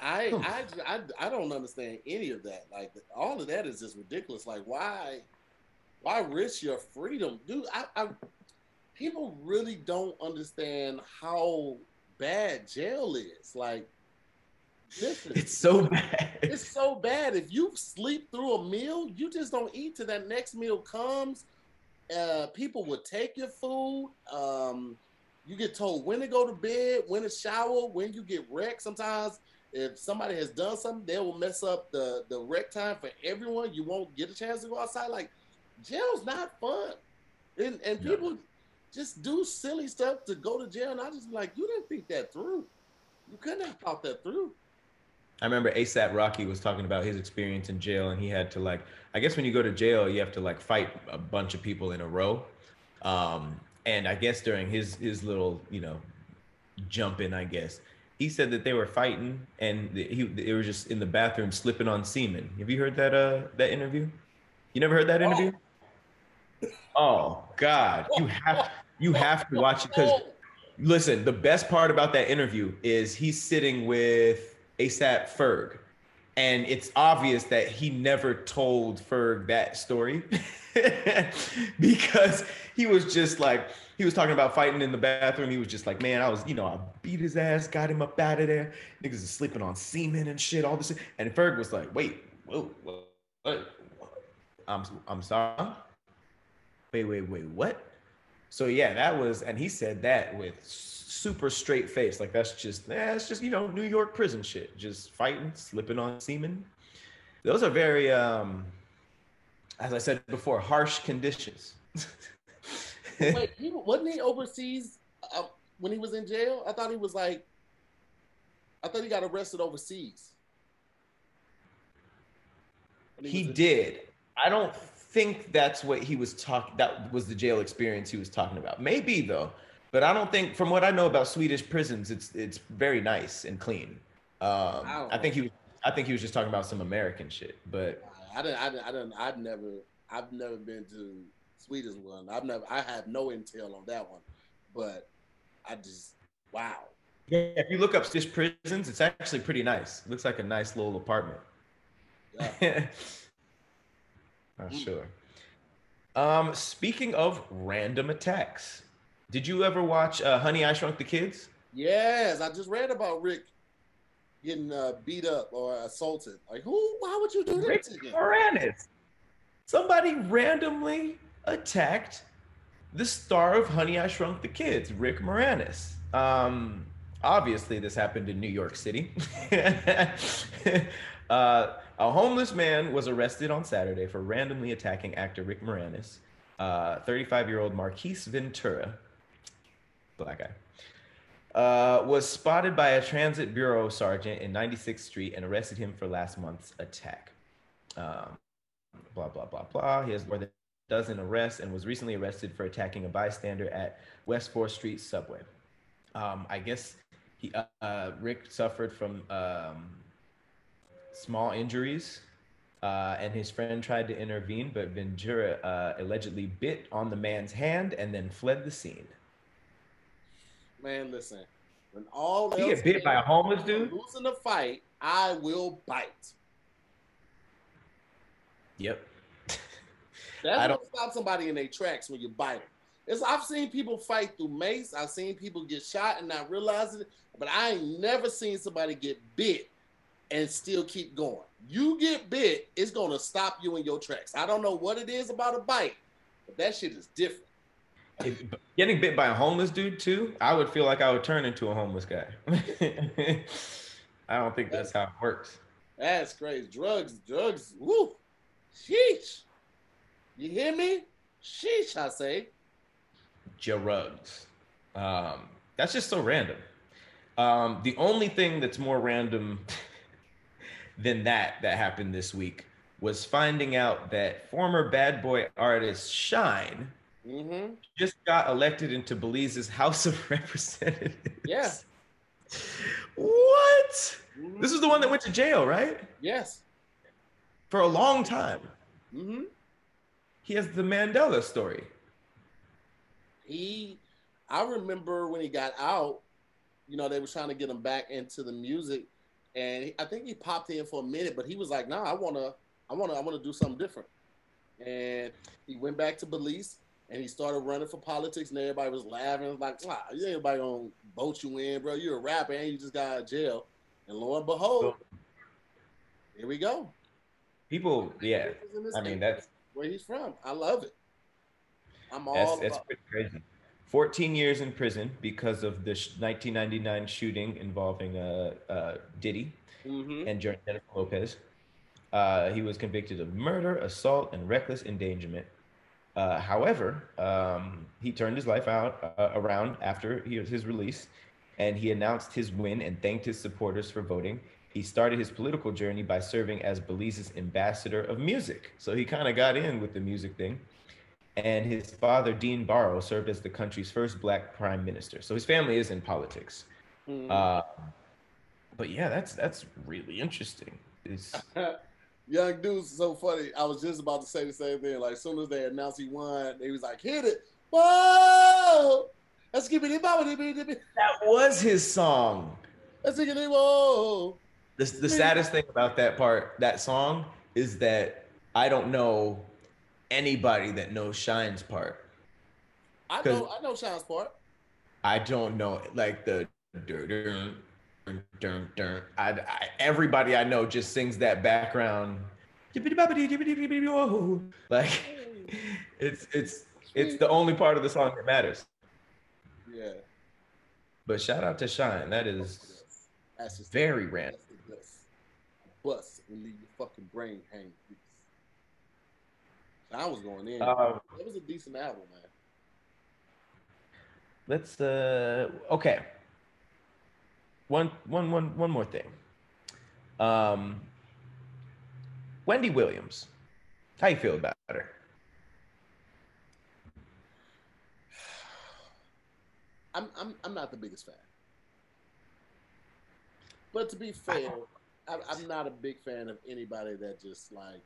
I, hmm. I, I, I don't understand any of that. Like all of that is just ridiculous. Like why, why risk your freedom, dude? I, I people really don't understand how bad jail is. Like, listen, it's so bad. It's so bad. If you sleep through a meal, you just don't eat till that next meal comes. Uh, people will take your food. Um, you get told when to go to bed, when to shower, when you get wrecked. Sometimes, if somebody has done something, they will mess up the the rec time for everyone. You won't get a chance to go outside. Like, jail's not fun, and and people just do silly stuff to go to jail. And I just like, you didn't think that through. You couldn't have thought that through. I remember ASAP Rocky was talking about his experience in jail, and he had to like, I guess when you go to jail, you have to like fight a bunch of people in a row. Um, and I guess during his his little, you know, jumping, I guess he said that they were fighting, and he they were just in the bathroom slipping on semen. Have you heard that uh that interview? You never heard that interview? Oh, oh God, you have you have to watch it because listen, the best part about that interview is he's sitting with ASAP Ferg. And it's obvious that he never told Ferg that story because he was just like, he was talking about fighting in the bathroom. He was just like, man, I was, you know, I beat his ass, got him up out of there. Niggas is sleeping on semen and shit, all this. And Ferg was like, wait, whoa, whoa? I'm, I'm sorry. Wait, wait, wait, what? So yeah, that was, and he said that with super straight face, like that's just, that's just you know New York prison shit, just fighting, slipping on semen. Those are very, um, as I said before, harsh conditions. Wait, he, wasn't he overseas uh, when he was in jail? I thought he was like, I thought he got arrested overseas. He, he did. I don't think that's what he was talking. That was the jail experience he was talking about. Maybe though, but I don't think, from what I know about Swedish prisons, it's it's very nice and clean. Um, I, I think he was. I think he was just talking about some American shit. But I didn't. I didn't. I didn't. I've never. I've never been to Swedish one. I've never. I have no intel on that one. But I just wow. Yeah, if you look up Swedish prisons, it's actually pretty nice. It looks like a nice little apartment. Yeah. Not mm. sure. Um, speaking of random attacks, did you ever watch uh, Honey I Shrunk the Kids? Yes, I just read about Rick getting uh, beat up or assaulted. Like, who? Why would you do that Rick to him? Moranis. Somebody randomly attacked the star of Honey I Shrunk the Kids, Rick Moranis. Um, obviously, this happened in New York City. uh, a homeless man was arrested on Saturday for randomly attacking actor Rick Moranis. 35 uh, year old Marquise Ventura, black guy, uh, was spotted by a transit bureau sergeant in 96th Street and arrested him for last month's attack. Um, blah, blah, blah, blah. He has more than a dozen arrests and was recently arrested for attacking a bystander at West 4th Street subway. Um, I guess he, uh, Rick suffered from um, small injuries, uh, and his friend tried to intervene, but Ventura uh, allegedly bit on the man's hand and then fled the scene. Man, listen. When all he get bit by a homeless dude, losing the fight, I will bite. Yep. That's I don't stop somebody in their tracks when you bite them. It's, I've seen people fight through mace. I've seen people get shot and not realize it, but I ain't never seen somebody get bit and still keep going. You get bit, it's gonna stop you in your tracks. I don't know what it is about a bite, but that shit is different. If, getting bit by a homeless dude too, I would feel like I would turn into a homeless guy. I don't think that's how it works. That's crazy. Drugs, drugs, woo. Sheesh. You hear me? Sheesh, I say. Drugs. Um, that's just so random. Um, the only thing that's more random than that that happened this week was finding out that former bad boy artist Shyne mm-hmm. just got elected into Belize's House of Representatives. Yeah. What? Mm-hmm. This is the one that went to jail, right? Yes. For a long time. Mm-hmm. He has the Mandela story. He, I remember when he got out, you know, they were trying to get him back into the music, and I think he popped in for a minute, but he was like, "Nah, I wanna, I wanna, I wanna do something different." And he went back to Belize, and he started running for politics, and everybody was laughing, like, ah, "Anybody gonna vote you in, bro? You're a rapper, and you just got out of jail." And lo and behold, here we go. People, yeah, I mean that's where he's from. I love it. I'm all. That's, that's pretty crazy. 14 years in prison because of the 1999 shooting involving uh, uh, Diddy mm-hmm. and Jennifer Lopez. Uh, he was convicted of murder, assault, and reckless endangerment. Uh, however, um, he turned his life out uh, around after he, his release, and he announced his win and thanked his supporters for voting. He started his political journey by serving as Belize's ambassador of music. So he kind of got in with the music thing. And his father, Dean Barrow, served as the country's first black prime minister. So his family is in politics. Mm. Uh, but yeah, that's that's really interesting. It's young dude's so funny. I was just about to say the same thing. Like, as soon as they announced he won, they was like, "Hit it! Whoa! Let's give it That was his song. Let's give it whoa." The, the saddest thing about that part, that song, is that I don't know anybody that knows Shyne's part. I know I know Shyne's part. I don't know like the dun, dun, I, I, everybody I know just sings that background. Like it's it's it's the only part of the song that matters. Yeah. But shout out to Shyne. That is that's just very random bust and leave your fucking brain hanging. I was going in. Um, it was a decent album, man. Let's uh okay. One one one one more thing. Um Wendy Williams. How you feel about her? I'm I'm I'm not the biggest fan. But to be fair, I, I'm not a big fan of anybody that just like.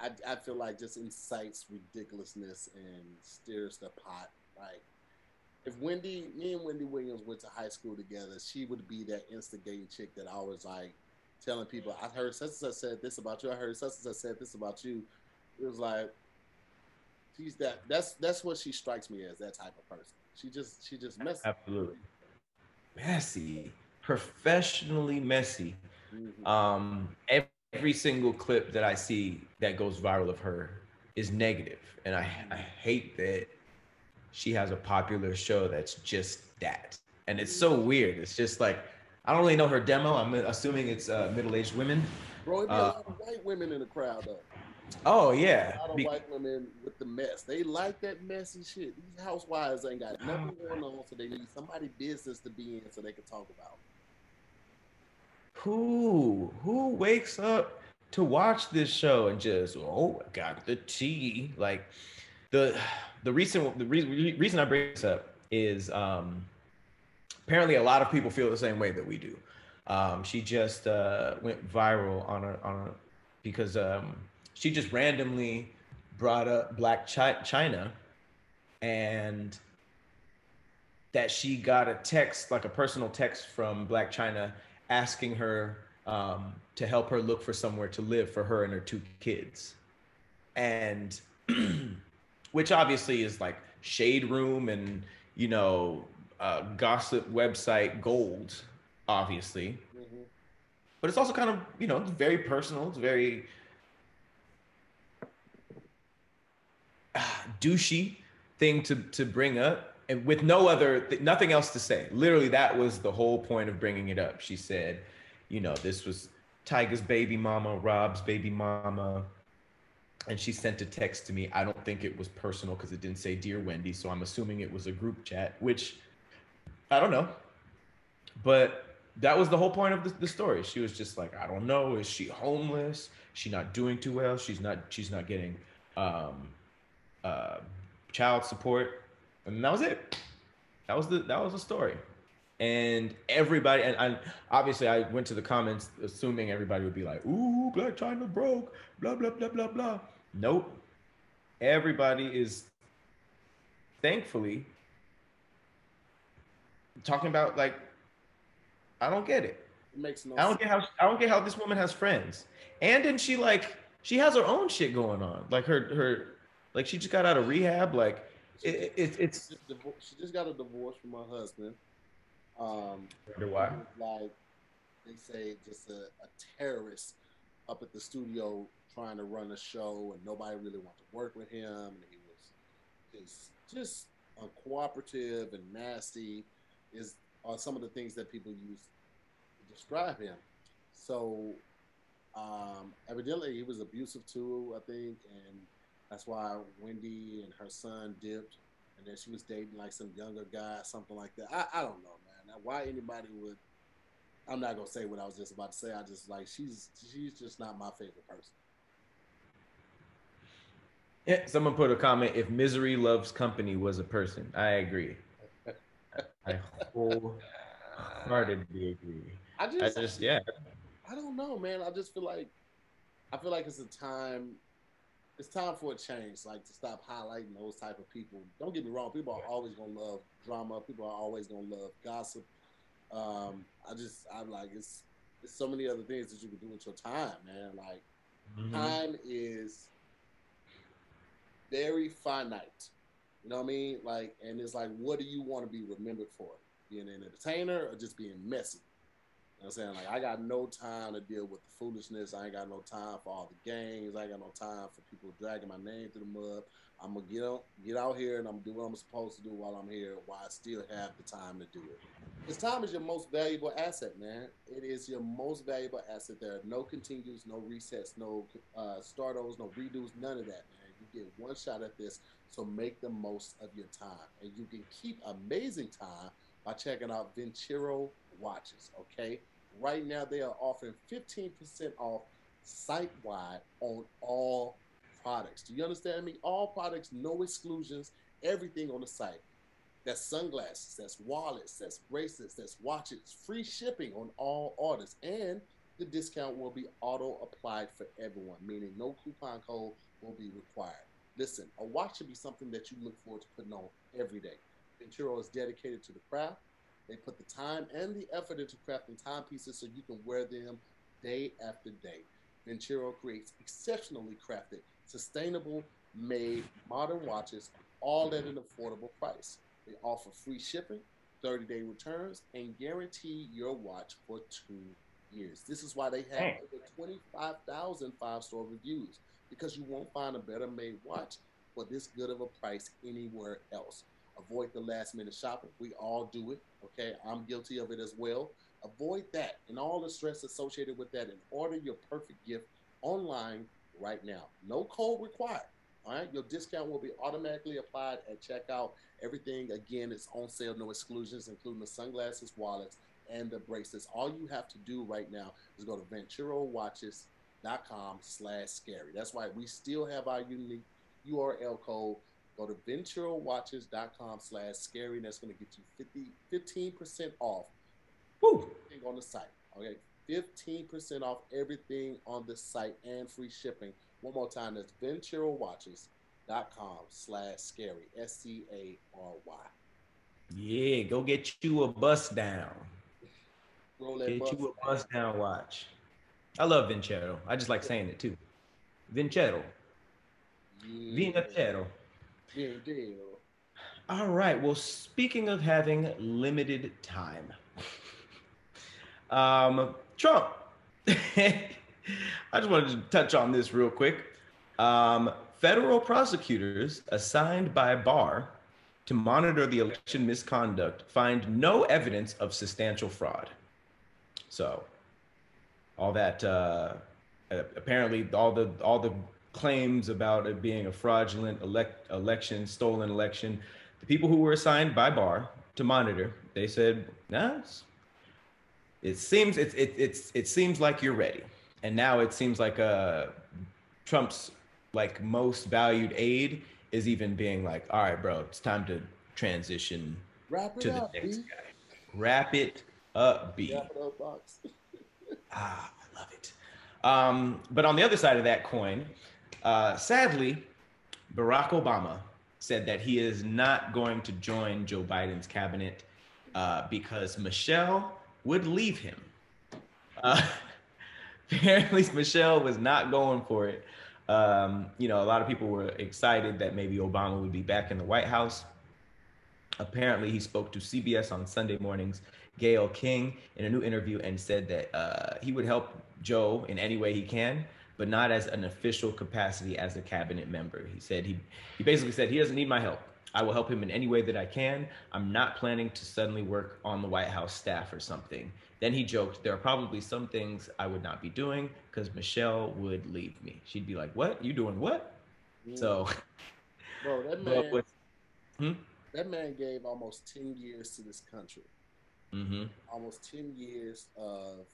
I, I feel like just incites ridiculousness and stirs the pot. Like, if Wendy, me and Wendy Williams went to high school together, she would be that instigating chick that I was like telling people, "I heard such and such said this about you. I heard such and such said this about you." It was like she's that. That's that's what she strikes me as. That type of person. She just she just messy. Absolutely messy professionally messy. Mm-hmm. Um, every single clip that I see that goes viral of her is negative, and I, I hate that she has a popular show that's just that. And it's so weird. It's just like I don't really know her demo. I'm assuming it's uh, middle-aged women. Bro, it'd be uh, a lot of white women in the crowd though. Oh yeah. A lot of be- white women with the mess. They like that messy shit. These housewives ain't got nothing going on, so they need somebody business to be in so they can talk about who who wakes up to watch this show and just oh I got the tea like the the recent the re- reason I bring this up is um apparently a lot of people feel the same way that we do. Um, she just uh, went viral on a on a because um, she just randomly brought up Blac Chyna and that she got a text, like a personal text from Blac Chyna asking her um, to help her look for somewhere to live for her and her two kids. And which obviously is like shade room and, you know, uh, gossip website gold, obviously. Mm-hmm. But it's also kind of, you know, very personal. It's very uh, douchey thing to, to bring up and with no other nothing else to say literally that was the whole point of bringing it up she said you know this was Tyga's baby mama rob's baby mama and she sent a text to me. I don't think it was personal because it didn't say dear wendy. So i'm assuming it was a group chat which i don't know. But that was the whole point of the, the story. She was just like i don't know. Is she homeless? She not doing too well? She's not she's not getting um, uh, child support. And that was it. That was the that was the story. And everybody, and I obviously I went to the comments assuming everybody would be like, "Ooh, Blac Chyna broke," blah blah blah blah blah. Nope. Everybody is thankfully talking about like, I don't get it. It makes no. I don't get how I don't get how this woman has friends, and then she like she has her own shit going on. Like her her like she just got out of rehab. Like it, it, it's she just got a divorce from her husband. Um, wonder why? Like they say, just a, a, terrorist up at the studio trying to run a show, and nobody really wanted to work with him, and he was just just uncooperative and nasty. Is are some of the things that people use to describe him. So um, evidently, he was abusive too. I think, and that's why Wendy and her son dipped, and then she was dating like some younger guy, something like that. I, I don't know, man. Why anybody would? I'm not gonna say what I was just about to say. I just like she's she's just not my favorite person. Yeah, someone put a comment. If misery loves company was a person, I agree. I wholeheartedly agree. I just, I just, yeah. I don't know, man. I just feel like, I feel like it's a time it's time for a change, like to stop highlighting those type of people. Don't get me wrong, people are always gonna love drama. People are always gonna love gossip. Um, I just, I'm like, it's, it's so many other things that you can do with your time, man. Like, mm-hmm. time is very finite. You know what I mean? Like, and it's like, what do you want to be remembered for? Being an entertainer or just being messy? You know what I'm saying? Like, I got no time to deal with the foolishness. I ain't got no time for all the games. I ain't got no time for people dragging my name through the mud. I'm gonna get out, get out here, and I'm gonna do what I'm supposed to do while I'm here, while I still have the time to do it. Because time is your most valuable asset, man. It is your most valuable asset. There are no continues, no resets, no uh, startos, no redos, none of that, man. Get one shot at this, so make the most of your time, and you can keep amazing time by checking out Vincero watches. Okay, right now they are offering 15% off site wide on all products. Do you understand me? All products, no exclusions, everything on the site. That's sunglasses, that's wallets, that's bracelets, that's watches, free shipping on all orders, and the discount will be auto applied for everyone, meaning no coupon code will be required. Listen, a watch should be something that you look forward to putting on every day. Vincero is dedicated to the craft they put the time and the effort into crafting timepieces so you can wear them day after day. Vincero creates exceptionally crafted, sustainable made modern watches, all at an affordable price. They offer free shipping, 30 day returns, and guarantee your watch for two years. This is why they have hey. over 25,000 five star reviews because you won't find a better made watch for this good of a price anywhere else. Avoid the last minute shopping. We all do it. Okay. I'm guilty of it as well. Avoid that and all the stress associated with that and order your perfect gift online right now. No code required. All right. Your discount will be automatically applied at checkout. Everything, again, is on sale, no exclusions, including the sunglasses, wallets, and the bracelets. All you have to do right now is go to vincerowatches.com slash scary. That's why we still have our unique URL code Go to vincerowatches.com slash scary. That's going to get you 50, 15% off Woo. on the site. Okay, 15% off everything on the site and free shipping. One more time, that's vincerowatches.com slash scary. S C A R Y. Yeah, go get you a bust down. Roll that Get bus you a bust down watch. I love Vincero. I just like saying it too. Vincero. Yeah. Deal. All right. Well, speaking of having limited time, um, Trump. I just wanted to touch on this real quick. Um, federal prosecutors assigned by Barr to monitor the election misconduct find no evidence of substantial fraud. So, all that uh, apparently all the all the claims about it being a fraudulent elect, election, stolen election, the people who were assigned by Barr to monitor, they said, "Nah, it's, it seems it, it it's it seems like you're ready." And now it seems like uh, Trump's like most valued aide is even being like, "All right, bro, it's time to transition Wrap it to the up, next B. guy. Wrap it up, B." Wrap it up, box. Ah, I love it. Um, but on the other side of that coin, uh, sadly, Barack Obama said that he is not going to join Joe Biden's cabinet uh, because Michelle would leave him. Uh, apparently, Michelle was not going for it. Um, you know, a lot of people were excited that maybe Obama would be back in the White House. Apparently, he spoke to CBS on Sunday mornings, Gayle King, in a new interview and said that uh, he would help Joe in any way he can, but not as an official capacity as a cabinet member. He said he, he basically said he doesn't need my help. I will help him in any way that I can. I'm not planning to suddenly work on the White House staff or something. Then he joked, There are probably some things I would not be doing because Michelle would leave me. She'd be like, What? You doing what? So, bro, that man, hmm? that man gave almost 10 years to this country. Mm-hmm. Almost 10 years of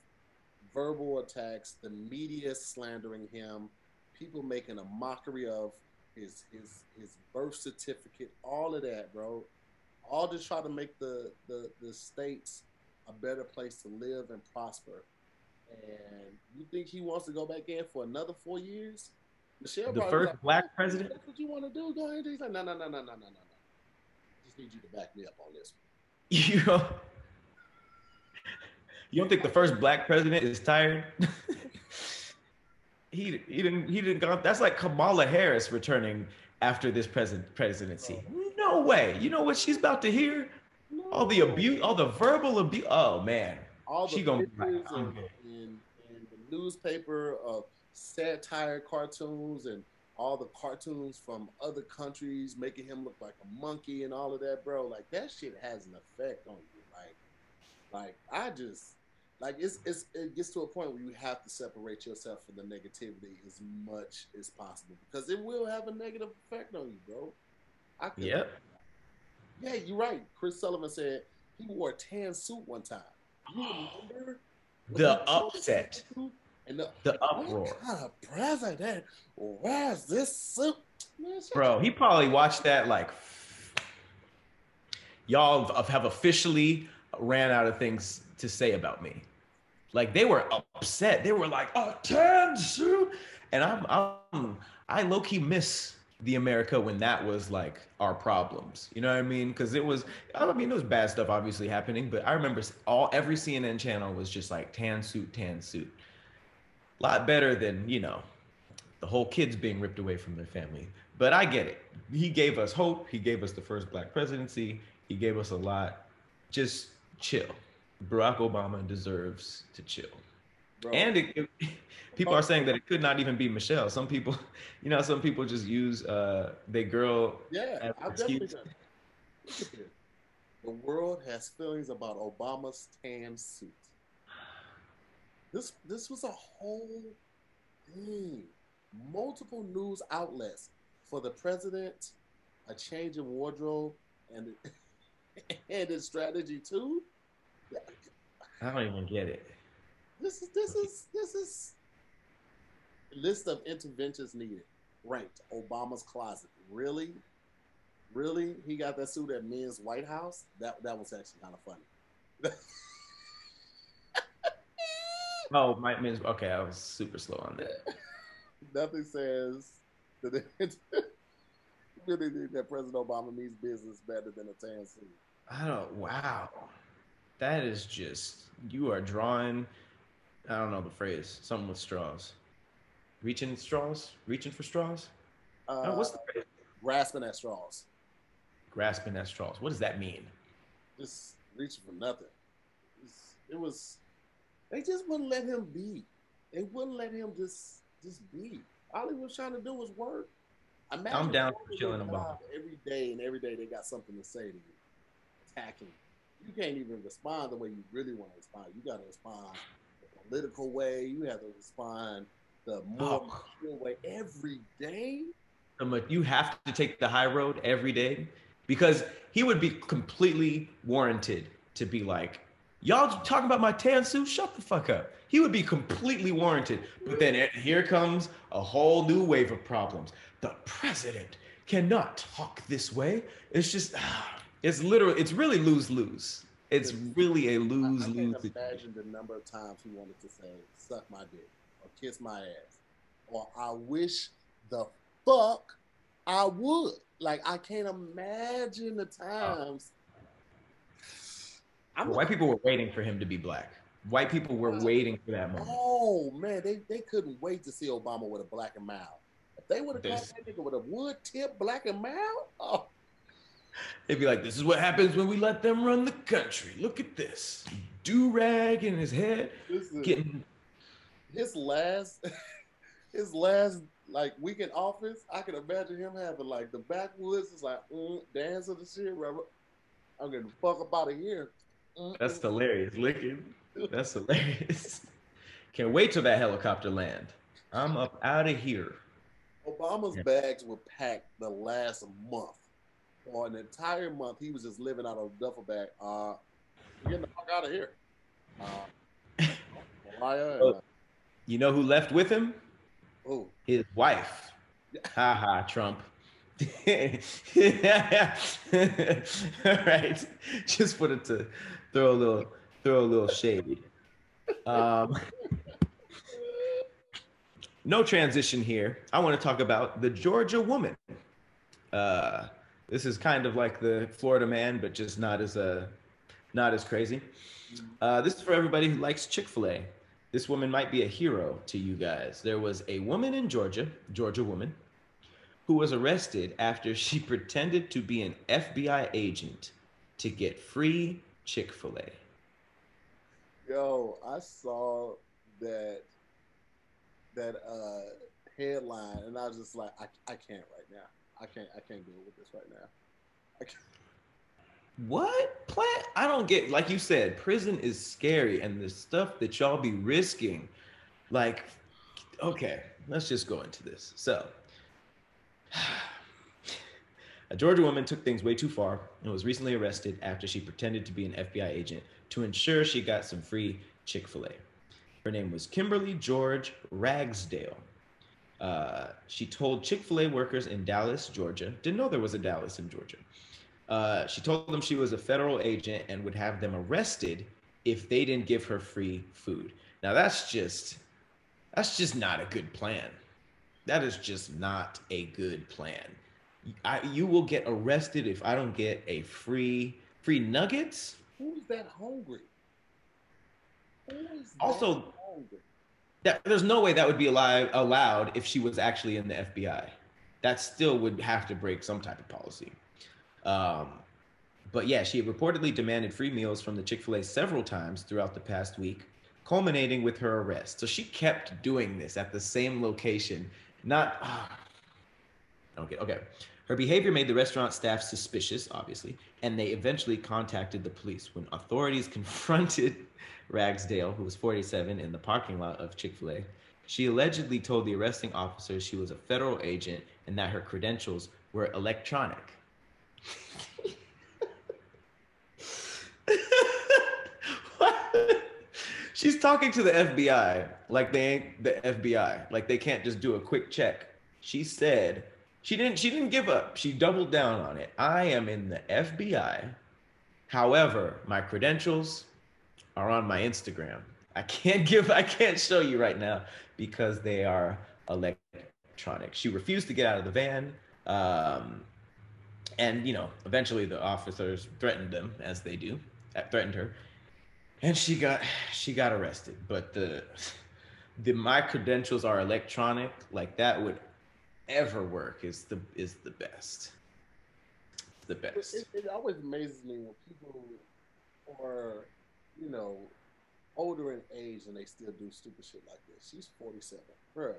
verbal attacks, the media slandering him, people making a mockery of his his his birth certificate, all of that, bro. All to try to make the the, the states a better place to live and prosper. And you think he wants to go back in for another four years? Michelle, the first like, black president. That's what you want to do? Go ahead. He's like, no, no, no, no, no, no, no. Just need you to back me up on this. You know, you don't think the first black president is tired? he he didn't he didn't go. That's like Kamala Harris returning after this president presidency. Oh. No way. You know what she's about to hear? All the abuse, all the verbal abuse. Oh man, all the She gonna be like, pictures I'm in, in, in the newspaper of satire cartoons and all the cartoons from other countries making him look like a monkey and all of that, bro. Like that shit has an effect on you. Like, like I just like it's, it's it gets to a point where you have to separate yourself from the negativity as much as possible because it will have a negative effect on you, bro. I could, Yep. yeah, you're right. Chris Sullivan said he wore a tan suit one time. You remember? The upset, And the, the what uproar, kind of president wears this suit? Man, bro. He probably watched that like. Y'all have- officially ran out of things to say about me. Like they were upset. They were like, "A tan suit," and I'm, I'm, I low key miss the America when that was like our problems. You know what I mean? Because it was, I mean, there was bad stuff obviously happening, but I remember all every CNN channel was just like tan suit, tan suit. A lot better than you know, the whole kids being ripped away from their family. But I get it. He gave us hope. He gave us the first black presidency. He gave us a lot. Just chill. Barack Obama deserves to chill. Bro, And it, it- people are saying that it could not even be Michelle. Some people, you know, some people just use uh their girl. yeah, as I'm definitely excuse. gonna. Look at this. The world has feelings about Obama's tan suit. This this was a whole thing. Multiple news outlets for the president, a change in wardrobe, and and his strategy too. I don't even get it. This is this is this is list of interventions needed. Ranked Obama's closet. Really, really, he got that suit at Men's Wearhouse. That that was actually kind of funny. Oh, my means okay. I was super slow on that. Nothing says that, it, that President Obama means business better than a tan suit. I don't. Wow, that is just you are drawing. I don't know the phrase. Something with straws. Reaching straws. Reaching for straws. Uh, what's the phrase? Grasping at straws. Grasping at straws. What does that mean? Just reaching for nothing. it was. They just wouldn't let him be. They wouldn't let him just just be. All he was trying to do was work. Imagine I'm down for chilling about every day, and every day they got something to say to you, attacking. You can't even respond the way you really want to respond. You got to respond the political way. You have to respond the more oh. way every day. You have to take the high road every day because he would be completely warranted to be like, y'all talking about my tan suit? Shut the fuck up. He would be completely warranted. But then here comes a whole new wave of problems. The president cannot talk this way. It's just, it's literally, it's really lose lose. It's really a lose lose. I, can't imagine the number of times he wanted to say, suck my dick or kiss my ass or I wish the fuck I would. Like, I can't imagine the oh. times. Oh. White people were waiting for him to be black. White people were waiting for that moment. Oh man, they, they couldn't wait to see Obama with a black and mild. If they would have caught that nigga with a wood tip black and mild, oh. They'd be like, "This is what happens when we let them run the country. Look at this do rag in his head, Listen, getting his last, his last like week in office. I can imagine him having like the backwoods is like mm, dance of the shit, Robert. I'm getting the fuck up out of here. That's hilarious. Licking. That's hilarious. Can't wait till that helicopter land. I'm up out of here. Obama's yeah. bags were packed the last month. For an entire month, he was just living out of a duffel bag. Uh, getting the fuck out of here. Uh, uh, you know who left with him? Oh, his wife. Ha ha, Trump. All right, just put it to throw a little throw a little shade. Um, no transition here. I want to talk about the Georgia woman. Uh, this is kind of like the Florida man, but just not as a, uh, not as crazy. Uh, this is for everybody who likes Chick Fil A. This woman might be a hero to you guys. There was a woman in Georgia, Georgia woman, who was arrested after she pretended to be an FBI agent to get free Chick Fil A. Yo, I saw that that uh headline and I was just like, I, I can't right now. I can't I can't deal with this right now. I can't. What plant? I don't get like you said, prison is scary and the stuff that y'all be risking. Like, okay, let's just go into this. So a Georgia woman took things way too far and was recently arrested after she pretended to be an FBI agent to ensure she got some free Chick fil A. Her name was Kimberly George Ragsdale. Uh, she told Chick fil A workers in Dallas, Georgia, didn't know there was a Dallas in Georgia. Uh, she told them she was a federal agent and would have them arrested if they didn't give her free food. Now that's just that's just not a good plan. That is just not a good plan. I, you will get arrested if I don't get a free free nuggets. Who's that hungry? Who's also, that hungry? That, there's no way that would be alive, allowed if she was actually in the FBI. That still would have to break some type of policy. Um, but yeah, she reportedly demanded free meals from the Chick fil A several times throughout the past week, culminating with her arrest. So she kept doing this at the same location. Not, okay, okay. Her behavior made the restaurant staff suspicious, obviously, and they eventually contacted the police. When authorities confronted Ragsdale, who was 47, in the parking lot of Chick fil A, she allegedly told the arresting officers she was a federal agent and that her credentials were electronic. She's talking to the FBI like they ain't the FBI. Like they can't just do a quick check. She said she didn't she didn't give up. She doubled down on it. I am in the FBI. However, my credentials are on my Instagram. I can't give, I can't show you right now because they are electronic. She refused to get out of the van. Um, and, you know, eventually the officers threatened them as they do, uh, threatened her. And she got, she got arrested. But the, the my credentials are electronic, like that would ever work is the, is the best. The best. It, it always amazes me when people are, you know, older in age and they still do stupid shit like this. She's 47. Bruh,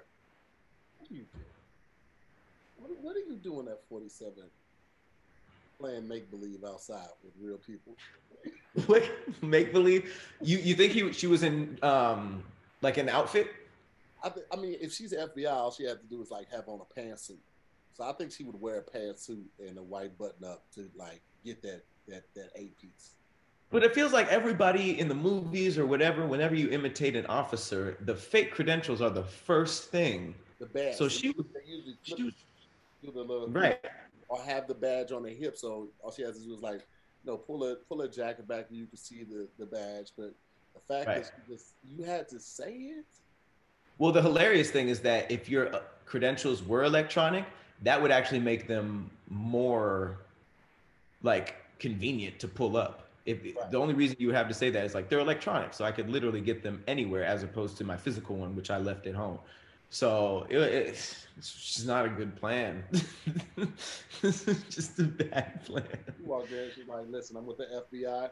what are you doing? What, what are you doing at 47? Playing make believe outside with real people. Like make believe? You you think he she was in um like an outfit? I th- I mean, if she's FBI, all she had to do is like have on a pantsuit. So I think she would wear a pantsuit and a white button up to like get that that that eight piece. But it feels like everybody in the movies or whatever, whenever you imitate an officer, the fake credentials are the first thing. The badge. So she she was do the little right, or have the badge on the hip. So all she has to do is like, you know, pull a pull a jacket back and you can see the the badge. But the fact right. that just, you had to say it. Well, the hilarious thing is that if your uh, credentials were electronic, that would actually make them more like convenient to pull up if right. the only reason you would have to say that is like they're electronic, so I could literally get them anywhere as opposed to my physical one, which I left at home. So it, it, it's just not a good plan. this is just a bad plan. You walk there, she's like, "Listen, I'm with the FBI."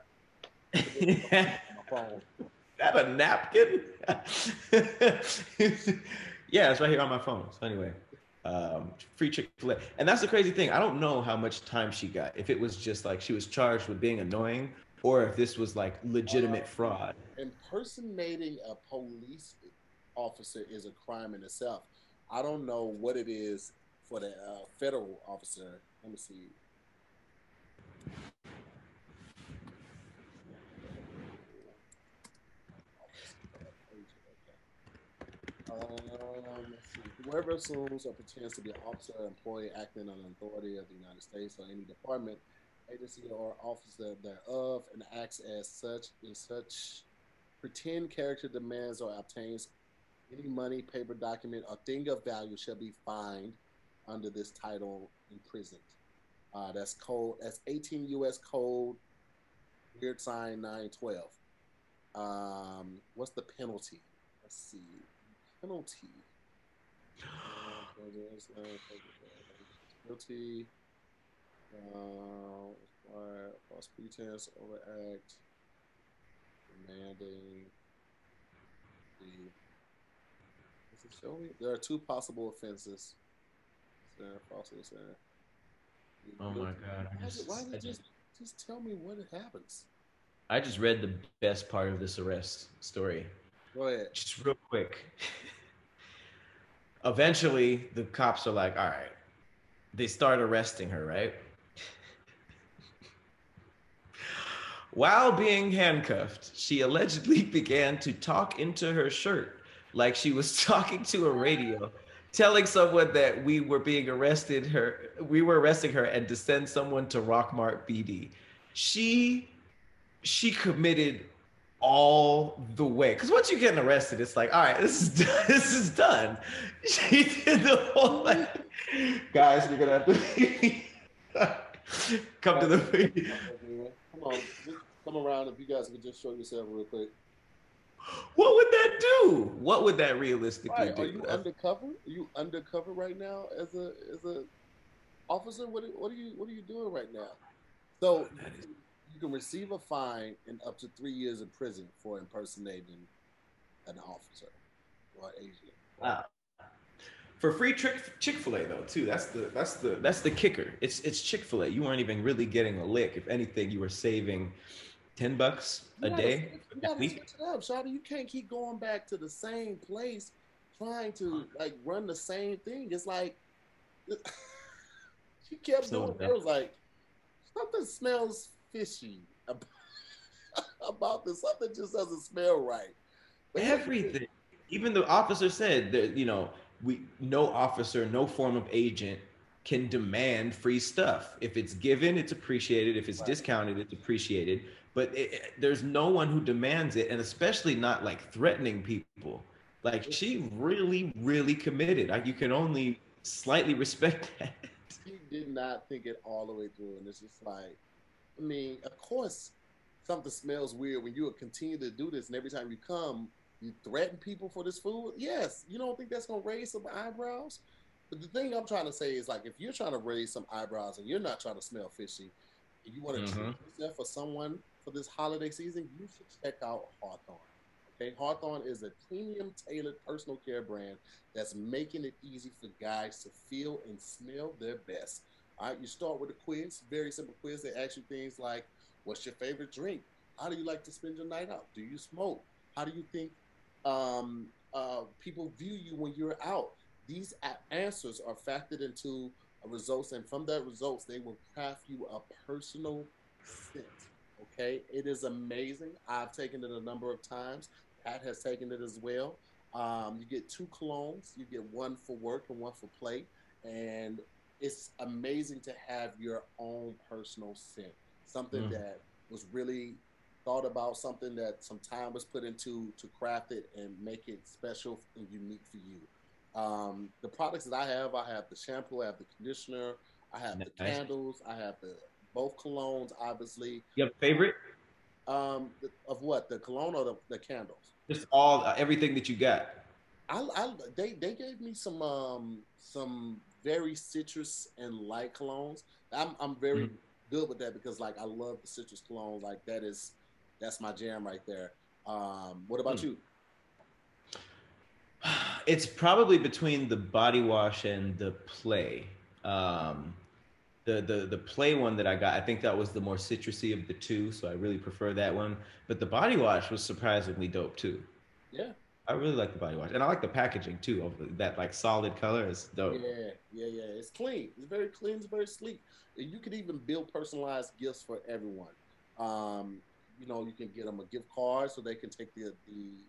my phone. That a napkin? yeah, it's right here on my phone. So anyway, um, free Chick Fil A, and that's the crazy thing. I don't know how much time she got. If it was just like she was charged with being annoying, or if this was like legitimate uh, fraud. Impersonating a police officer is a crime in itself. I don't know what it is for the uh, federal officer. Let me see. Um, Whoever assumes or pretends to be an officer or employee acting on the authority of the United States or any department, agency, or officer thereof and acts as such in such pretend character demands or obtains any money, paper, document, or thing of value shall be fined under this title imprisoned. Uh, that's code. That's 18 U.S. Code. Weird sign 912. Um, what's the penalty? Let's see. Penalty. Guilty. Uh, false pretense, overact, demanding the. Does it show me? There are two possible offenses. falsely saying. Oh my god! Why, just, why did just just tell me what happens? I just read the best part of this arrest story. Go ahead. Just real quick. eventually the cops are like, all right, they start arresting her, right? While being handcuffed, she allegedly began to talk into her shirt like she was talking to a radio, telling someone that we were being arrested her we were arresting her and to send someone to Rockmart PD. She she committed all the way. Because once you get arrested, it's like, all right, this is done. this is done. She did the whole like, guys, you're gonna have to come to the Come on, come around if you guys could just show yourself real quick. What would that do? What would that realistically right. do? Are you uh, undercover? Are you undercover right now as a as a officer? What what are you what are you doing right now? So you can receive a fine and up to three years in prison for impersonating an officer or agent. Wow. For free trick Chick Fil A though too. That's the that's the that's the kicker. It's it's Chick Fil A. You weren't even really getting a lick. If anything, you were saving ten bucks a you day. You gotta switch it up, Shawty. You can't keep going back to the same place trying to like run the same thing. It's like she kept so doing. It was like something smells fishy about this. Something just doesn't smell right. But Everything. Even the officer said that you know we no officer, no form of agent can demand free stuff. If it's given, it's appreciated. If it's right. discounted, it's appreciated. but it, it, there's no one who demands it, and especially not like threatening people. Like she really, really committed. Like you can only slightly respect that. She did not think it all the way through, and it's just like, I mean, of course, something smells weird when you continue to do this, and every time you come, you threaten people for this food. Yes, you don't think that's gonna raise some eyebrows? But the thing I'm trying to say is like, if you're trying to raise some eyebrows and you're not trying to smell fishy, and you want to mm-hmm. treat yourself for someone for this holiday season, you should check out Hawthorne. Okay, Hawthorne is a premium tailored personal care brand that's making it easy for guys to feel and smell their best. You start with a quiz, very simple quiz. They ask you things like, "What's your favorite drink? How do you like to spend your night out? Do you smoke? How do you think um, uh, people view you when you're out?" These answers are factored into results, and from that results, they will craft you a personal scent. Okay, it is amazing. I've taken it a number of times. Pat has taken it as well. Um, you get two colognes. You get one for work and one for play, and it's amazing to have your own personal scent. Something mm. that was really thought about, something that some time was put into to craft it and make it special and unique for you. Um, the products that I have, I have the shampoo, I have the conditioner, I have nice. the candles, I have the both colognes, obviously. Your favorite? Um, of what? The cologne or the, the candles? Just all uh, everything that you got. I, I they they gave me some um some very citrus and light colognes. I'm I'm very mm-hmm. good with that because like I love the citrus cologne. Like that is that's my jam right there. Um, what about mm. you? It's probably between the body wash and the play. Um, the the the play one that I got, I think that was the more citrusy of the two, so I really prefer that one. But the body wash was surprisingly dope too. Yeah. I really like the body wash, and I like the packaging too. Of that like solid color is dope. Yeah, yeah, yeah. It's clean. It's very clean. It's very sleek. And you can even build personalized gifts for everyone. Um, you know, you can get them a gift card so they can take the, the,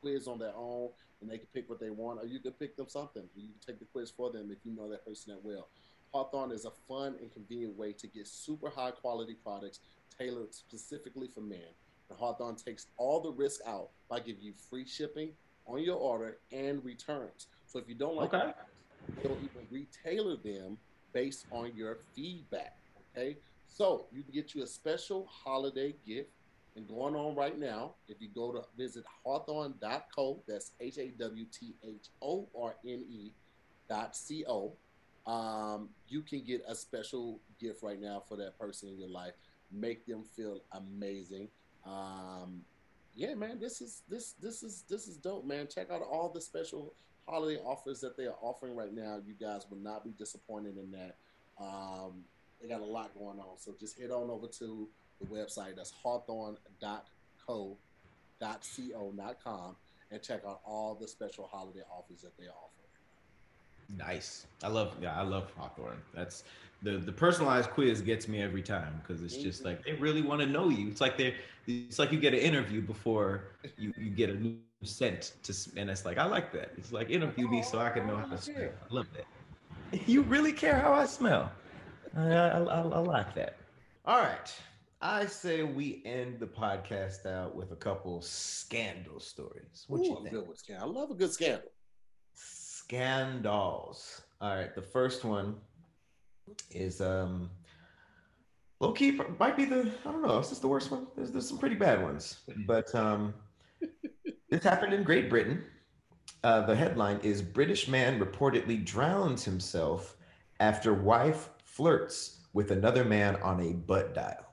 quiz on their own, and they can pick what they want, or you can pick them something. You can take the quiz for them if you know that person that well. Hawthorne is a fun and convenient way to get super high quality products tailored specifically for men. And Hawthorne takes all the risk out by giving you free shipping on your order and returns. So if you don't like okay. it, they'll even retailer them based on your feedback. Okay. So you can get you a special holiday gift and going on right now. If you go to visit hawthorne.co, that's H A W T H O R N E dot C O um, you can get a special gift right now for that person in your life. Make them feel amazing. Um, yeah, man, this is this this is this is dope, man. Check out all the special holiday offers that they are offering right now. You guys will not be disappointed in that. Um, they got a lot going on, so just head on over to the website. That's hawthorne.co.co, not com, and check out all the special holiday offers that they offer. Nice. I love yeah, I love Hawthorne. That's the the personalized quiz gets me every time because it's just mm-hmm. like they really want to know you. It's like they it's like you get an interview before you you get a new scent to and it's like I like that. It's like interview me so I can know how to oh, smell. I love that. You really care how I smell. I, I, I, I like that. All right. I say we end the podcast out with a couple scandal stories. What Ooh, you think? I'm Good with scandal. I love a good scandal scandals. All right, the first one is um low key might be the I don't know. Is this the worst one? There's there's some pretty bad ones, but um this happened in Great Britain. Uh, the headline is British man reportedly drowns himself after wife flirts with another man on a butt dial.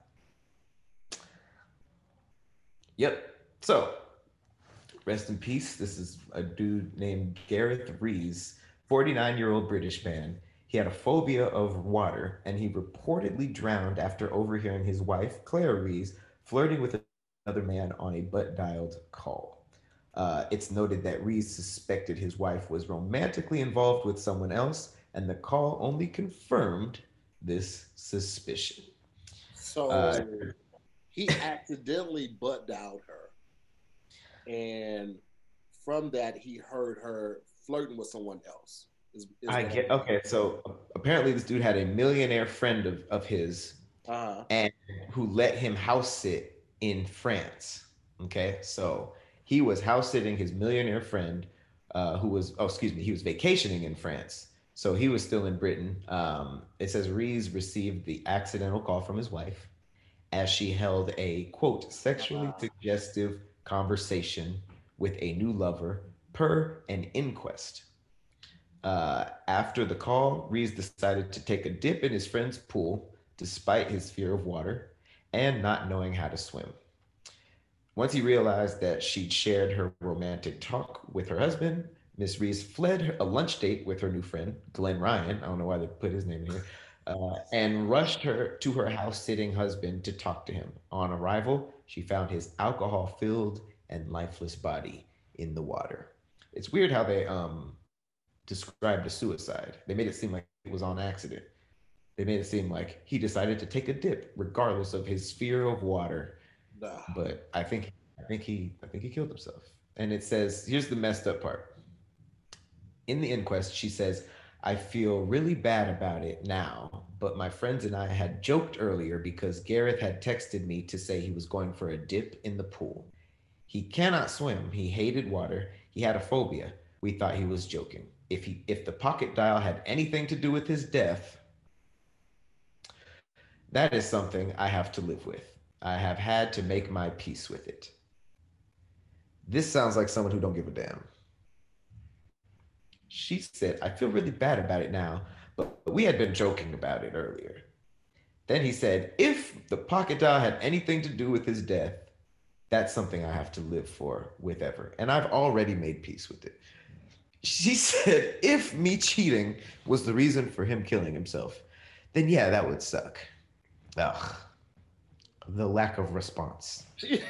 Yep. So rest in peace. This is a dude named Gareth Rees, 49 year old British man. He had a phobia of water and he reportedly drowned after overhearing his wife, Claire Rees, flirting with another man on a butt dialed call. Uh, it's noted that Rees suspected his wife was romantically involved with someone else, and the call only confirmed this suspicion. So uh, he accidentally butt dialed her and from that he heard her flirting with someone else. Is, is I get okay. So apparently, this dude had a millionaire friend of, of his Uh-huh. and who let him house sit in France. Okay, so he was house sitting his millionaire friend, uh, who was oh excuse me, he was vacationing in France. So he was still in Britain. Um, it says Rees received the accidental call from his wife as she held a quote sexually Wow. suggestive conversation with a new lover per an inquest. Uh, after the call, Rees decided to take a dip in his friend's pool despite his fear of water and not knowing how to swim. Once he realized that she'd shared her romantic talk with her husband, Miss Rees fled a lunch date with her new friend, Glenn Ryan. I don't know why they put his name in here. Uh, and rushed her to her house sitting husband to talk to him. On arrival, she found his alcohol filled and lifeless body in the water. It's weird how they um, described a suicide. They made it seem like it was on accident. They made it seem like he decided to take a dip, regardless of his fear of water. Nah. But I think I think he I think he killed himself. And it says, here's the messed up part. In the inquest, she says, I feel really bad about it now, but my friends and I had joked earlier because Gareth had texted me to say he was going for a dip in the pool. He cannot swim. He hated water. He had a phobia. We thought he was joking. If he if the pocket dial had anything to do with his death, that is something I have to live with. I have had to make my peace with it. This sounds like someone who don't give a damn. She said, I feel really bad about it now, but we had been joking about it earlier. Then he said, if the pocket dial had anything to do with his death, that's something I have to live for with ever. And I've already made peace with it. She said, if me cheating was the reason for him killing himself, then yeah, that would suck. Ugh. The lack of response She,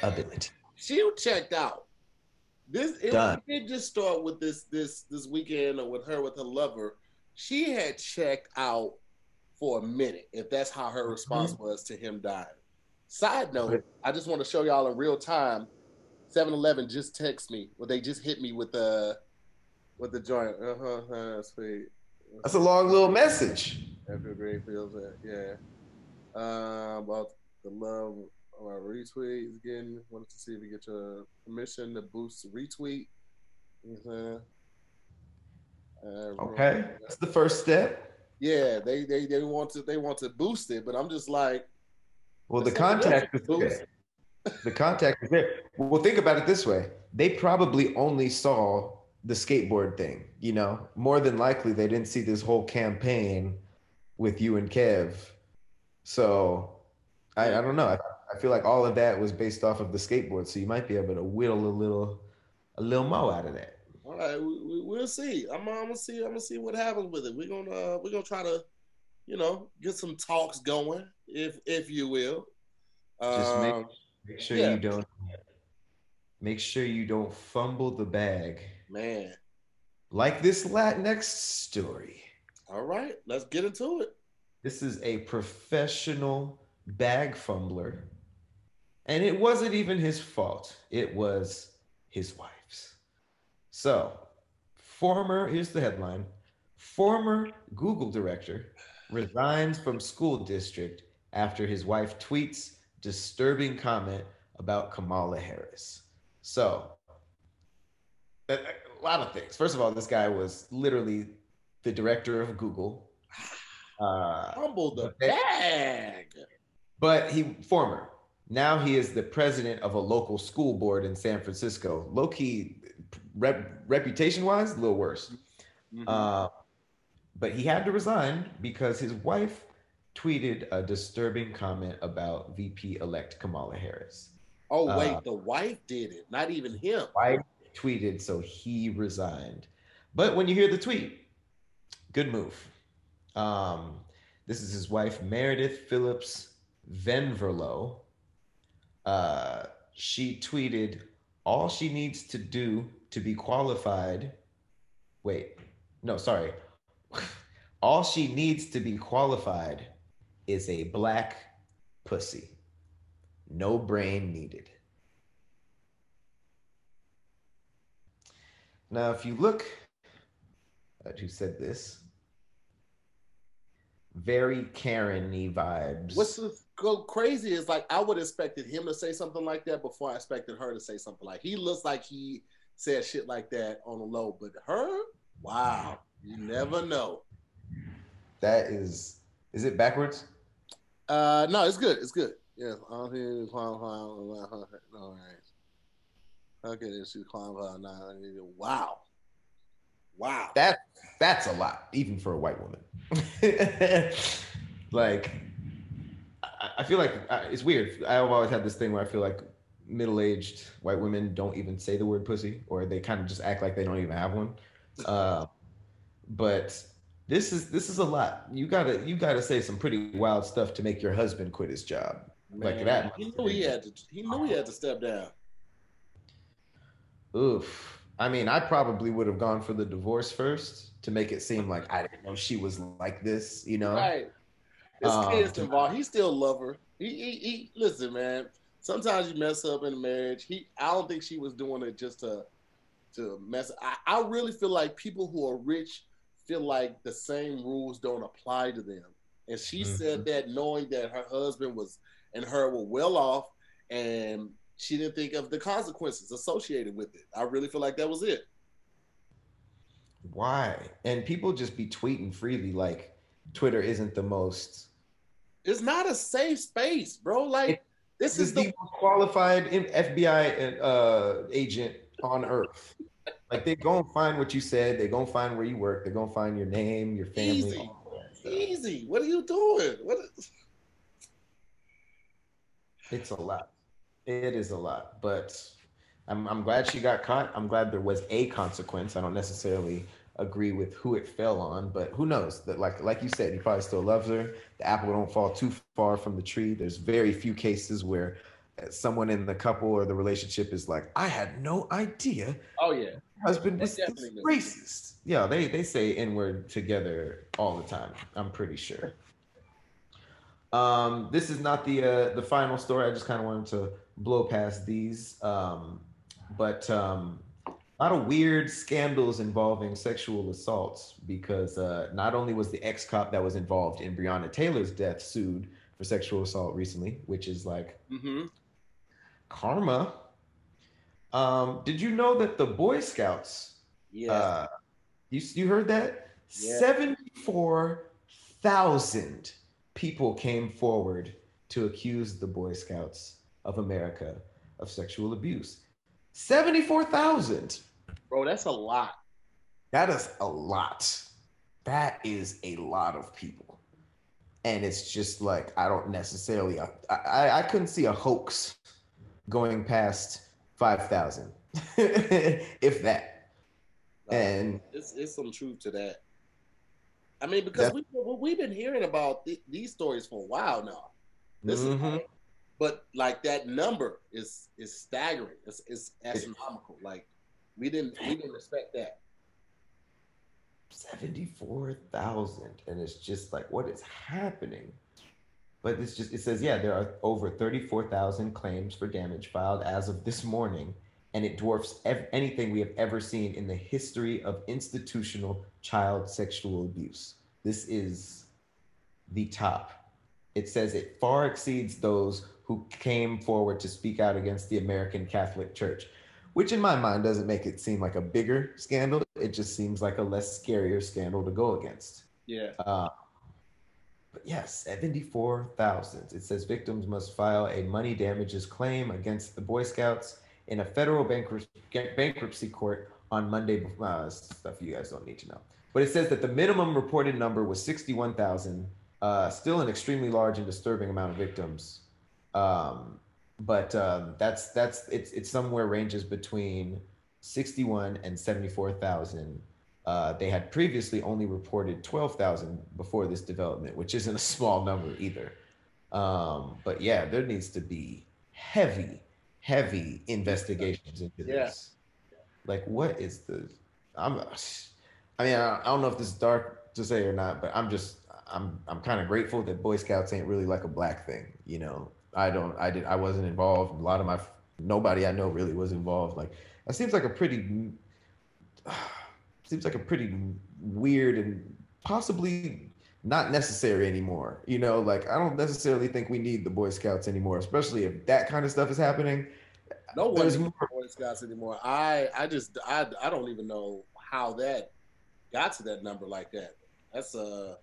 she checked out. This it, Done. didn't just start with this this this weekend or with her with her lover. She had checked out for a minute, if that's how her response was to him dying. Side note, I just want to show y'all in real time. 7-Eleven just text me. Well, they just hit me with the with the joint. Uh huh. Uh-huh, sweet. That's a long little message. After great feels that, yeah. Uh, about the love of our retweets again. Wanted to see if we get your permission to boost retweet. You know what I'm saying? Uh, Okay. That's the first step. Yeah, they, they they want to they want to boost it, but I'm just like, Well, the contact is there. The contact is there. Well, think about it this way. They probably only saw the skateboard thing, you know? More than likely they didn't see this whole campaign with you and Kev. So I, I don't know. I, I feel like all of that was based off of the skateboard. So you might be able to whittle a little a little mo out of that. all right, we, we, we'll see. I'm, I'm gonna see. I'm gonna see what happens with it. We're gonna uh, we're gonna try to, you know, get some talks going, if if you will. Just make- Um, Make sure Yeah. you don't make sure you don't fumble the bag. man. Like this Latinx story. All right, let's get into it. This is a professional bag fumbler. And it wasn't even his fault, it was his wife's. So, former, here's the headline former Google director resigns from school district after his wife tweets disturbing comment about Kamala Harris. So, a, lot of things. First of all, this guy was literally the director of Google. Uh, Humble the bag. but he former. Now he is the president of a local school board in San Francisco. Low key, rep, reputation wise, a little worse. Mhm. Uh, but he had to resign because his wife tweeted a disturbing comment about VP elect Kamala Harris. oh wait, uh, the wife did it, not even him. Wife tweeted, so he resigned. But when you hear the tweet, good move. Um, this is his wife, Meredith Phillips Venverlo. Uh, she tweeted, all she needs to do to be qualified. Wait, no, sorry. all she needs to be qualified is a black pussy. No brain needed. Now, if you look at who said this, very Karen y vibes. What's the go crazy is like I would expected him to say something like that before I expected her to say something like he looks like he said shit like that on the low, but her, wow, you never know. That is, is it backwards? Uh, no, it's good. It's good. Yes, I'm here to climb climb. All right. Okay, this is nine. Wow, wow. That that's a lot, even for a white woman. like, I, feel like I, it's weird. I've always had this thing where I feel like middle-aged white women don't even say the word pussy, or they kind of just act like they don't even have one. Uh, but this is this is a lot. You gotta you gotta say some pretty wild stuff to make your husband quit his job. Man, like that. He knew he had to. He knew he had to step down. Oof. I mean, I probably would have gone for the divorce first to make it seem like I didn't know she was like this, you know? Right. His Um, kids involved. He still love her. He, he, he, listen, man. Sometimes you mess up in a marriage. He, I don't think she was doing it just to, to mess. I, I really feel like people who are rich feel like the same rules don't apply to them. And she said that knowing that her husband was and her were well off, and she didn't think of the consequences associated with it. I really feel like that was it. Why? And people just be tweeting freely like Twitter isn't the most It's not a safe space, bro. Like this this is the the most qualified FBI uh, agent on earth. Like they're gonna find what you said, They're gonna find where you work, they're gonna find your name, your family. Easy. all that stuff. easy. What are you doing? What? Is, It's a lot. It is a lot, but I'm I'm glad she got caught. I'm glad there was a consequence. I don't necessarily agree with who it fell on, but who knows? That like like you said, he probably still loves her. The apple don't fall too far from the tree. There's very few cases where uh, someone in the couple or the relationship is like, I had no idea oh yeah. husband was this definitely do. racist. Yeah, they they say N word together all the time. I'm pretty sure. Um, this is not the uh, the final story. I just kind of wanted to blow past these, um, but um, lot of weird scandals involving sexual assaults because uh, not only was the ex cop that was involved in Breonna Taylor's death sued for sexual assault recently, which is like Mm-hmm. karma. Um, did you know that the Boy Scouts Yeah. uh, you you heard that? Yeah. Seventy-four thousand people came forward to accuse the Boy Scouts of America of sexual abuse. Seventy-four thousand. Bro, that's a lot. That is a lot. That is a lot of people, and it's just like I don't necessarily. I I, I couldn't see a hoax going past five thousand, if that. And It's it's some truth to that. I mean, because we we've been hearing about th- these stories for a while now. This is, Mhm. but like that number is is staggering. It's it's astronomical. Like we didn't we didn't expect that. 74,000 and it's just like what is happening? But it's just it says yeah there are over 34,000 claims for damage filed as of this morning and it dwarfs ev- anything we have ever seen in the history of institutional child sexual abuse. This is the top. It says it far exceeds those who came forward to speak out against the American Catholic Church which in my mind doesn't make it seem like a bigger scandal. It just seems like a less scarier scandal to go against. Yeah. Uh, but yes, 74,000. It says victims must file a money damages claim against the Boy Scouts in a federal bankrupt- bankruptcy court on Monday. Uh, stuff you guys don't need to know. But it says that the minimum reported number was 61,000, uh, still an extremely large and disturbing amount of victims. Um, but um, that's that's it's it's somewhere ranges between 61 and 74,000. Uh, they had previously only reported 12,000 before this development, which isn't a small number either. Um, but yeah, there needs to be heavy, heavy investigations into Yeah. this. Like, what is the? I'm. I mean, I, I don't know if this is dark to say or not, but I'm just. I'm. I'm kind of grateful that Boy Scouts ain't really like a black thing. You know, I don't. I did. I wasn't involved. A lot of my. Nobody I know really was involved. Like, that seems like a pretty seems like a pretty weird and possibly not necessary anymore. You know, like I don't necessarily think we need the Boy Scouts anymore, especially if that kind of stuff is happening. No one There's needs more- Boy Scouts anymore. I I just I I don't even know how that got to that number like that. That's uh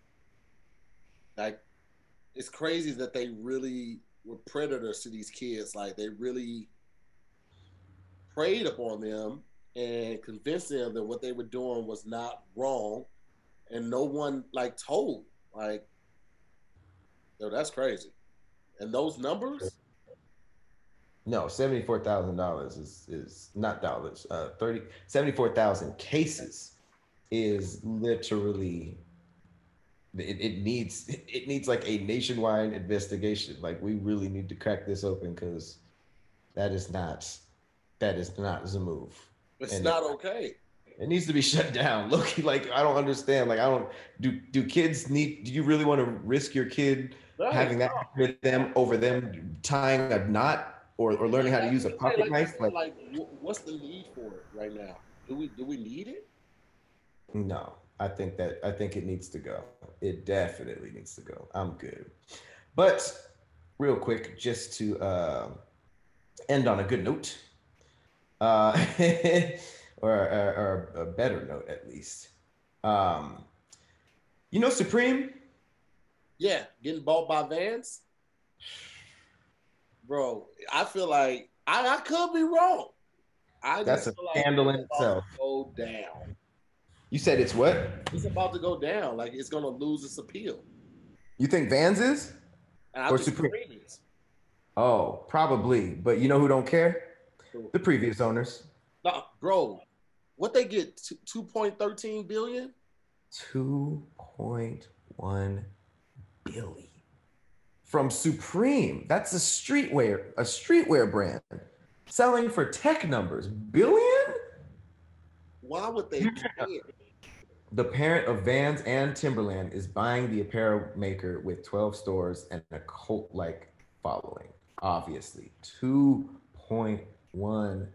like it's crazy that they really were predators to these kids. Like they really preyed upon them and convinced them that what they were doing was not wrong, and no one like told. Like, yo, that's crazy. And those numbers, No, seventy-four thousand dollars is is not dollars. Uh, thirty seventy-four thousand cases is literally. It, it needs it needs like a nationwide investigation. Like we really need to crack this open because that is not that is not the move. it's And- not okay. It needs to be shut down. Look, like I don't understand. Like I don't do. Do kids need? Do you really want to risk your kid having that to them over them tying a knot or, or learning how to use a pocket like, knife? Like, Like what's the need for it right now? Do we do we need it? no, I think that I think it needs to go. It definitely needs to go. I'm good. But real quick, just to uh, end on a good note, uh, or, or, or a better note at least. Um, you know, Supreme. Yeah, getting bought by Vans, bro. I feel like I, I could be wrong. I That's just a feel like scandal in itself. Go down. You said it's what? It's about to go down. Like it's gonna lose its appeal. You think Vans is? Or think Supreme. Is. Oh, probably. But you know who don't care? The previous owners. No, bro. What they get? Two point thirteen billion. 2.1 billion from Supreme. That's a streetwear, a streetwear brand selling for tech numbers. Billion? Why would they care? The parent of Vans and Timberland is buying the apparel maker with 12 stores and a cult like following. Obviously, 2.1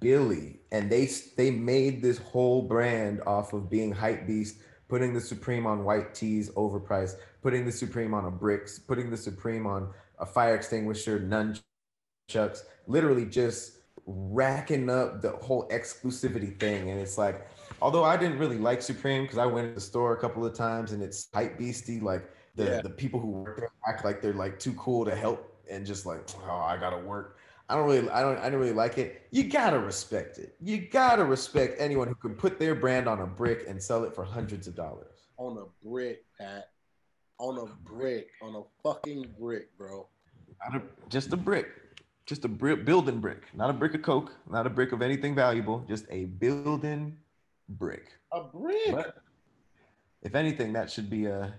billion. And they they made this whole brand off of being hype beast, putting the Supreme on white tees overpriced, putting the Supreme on a bricks, putting the Supreme on a fire extinguisher, nunchucks, literally just racking up the whole exclusivity thing. And it's like, although I didn't really like Supreme because I went to the store a couple of times and it's hype beasty, like the, Yeah. the people who work there act like they're like too cool to help and just like, oh, I gotta work. I don't really, I don't, I don't really like it. You gotta respect it. You gotta respect anyone who can put their brand on a brick and sell it for hundreds of dollars. On a brick, Pat. On a brick. On a fucking brick, bro. Not a, just a brick, just a brick, building brick, not a brick of coke, not a brick of anything valuable, just a building brick. A brick. But if anything, that should be a,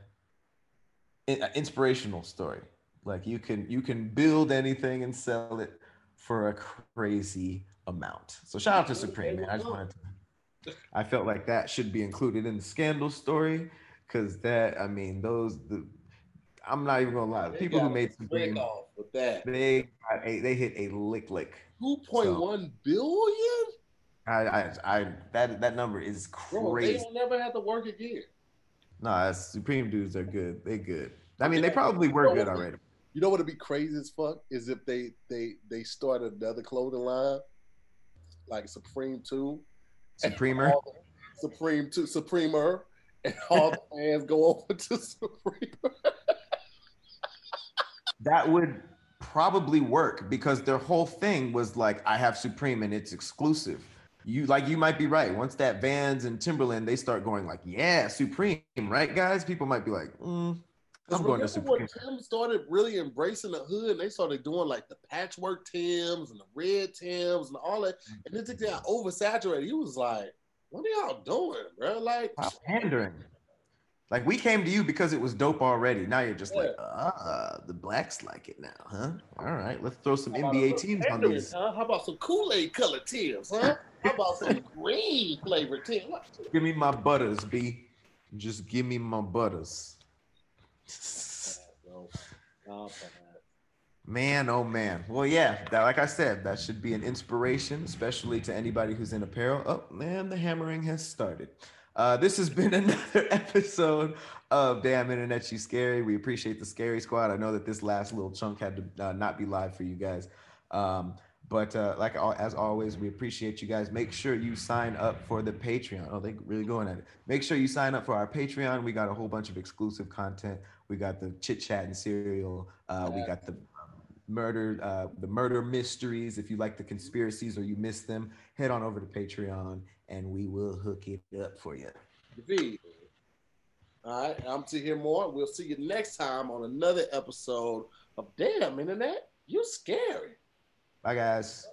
an inspirational story. Like you can you can build anything and sell it for a crazy amount. So shout out to Supreme, man. I just wanted to. I felt like that should be included in the scandal story because that I mean those the. I'm not even gonna lie. The people who made Supreme, off with that. they got a, they hit a lick lick. Two point one billion? I, I I that that number is Bro, they crazy. don't never have to work again. No, nah, Supreme dudes are good. They good. I mean, they probably were good already. You know what would be crazy as fuck is if they they they start another clothing line like Supreme Two, Supremer. the- Supreme Two, Supremer, and all the fans go over to Supreme. That would probably work because their whole thing was like, I have Supreme and it's exclusive. You like you might be right. Once that Vans and Timberland, they start going like, yeah, Supreme, right, guys? People might be like, mm, I'm going to Remember when Supreme. Tim started really embracing the hood, and they started doing like the patchwork Tims and the red Tims and all that, and then they got oversaturated. He was like, "What are y'all doing, bro? Like, pandering. Like we came to you because it was dope already. Now you're just like, ah, the blacks like it now, huh? All right, let's throw some NBA teams on these. Huh? How about some Kool Aid colored Tims, huh? How about some green flavored? What? Give me my butters, B. Just give me my butters. Man, oh man. Well, yeah, that, like I said, that should be an inspiration, especially to anybody who's in apparel. Oh man, the hammering has started. Uh, this has been another episode of Dam Internet You Scary. We appreciate the Scary Squad. I know that this last little chunk had to uh, not be live for you guys. Um, but uh, like as always, we appreciate you guys. Make sure you sign up for the Patreon. Oh, they really going at it. Make sure you sign up for our Patreon. We got a whole bunch of exclusive content. We got the chit chat and serial. Uh, we got the murder, uh, the murder mysteries. If you like the conspiracies or you miss them, head on over to Patreon and we will hook it up for you. All right, I'm to hear more. We'll see you next time on another episode of Dam Internet. You scary. Bye, guys.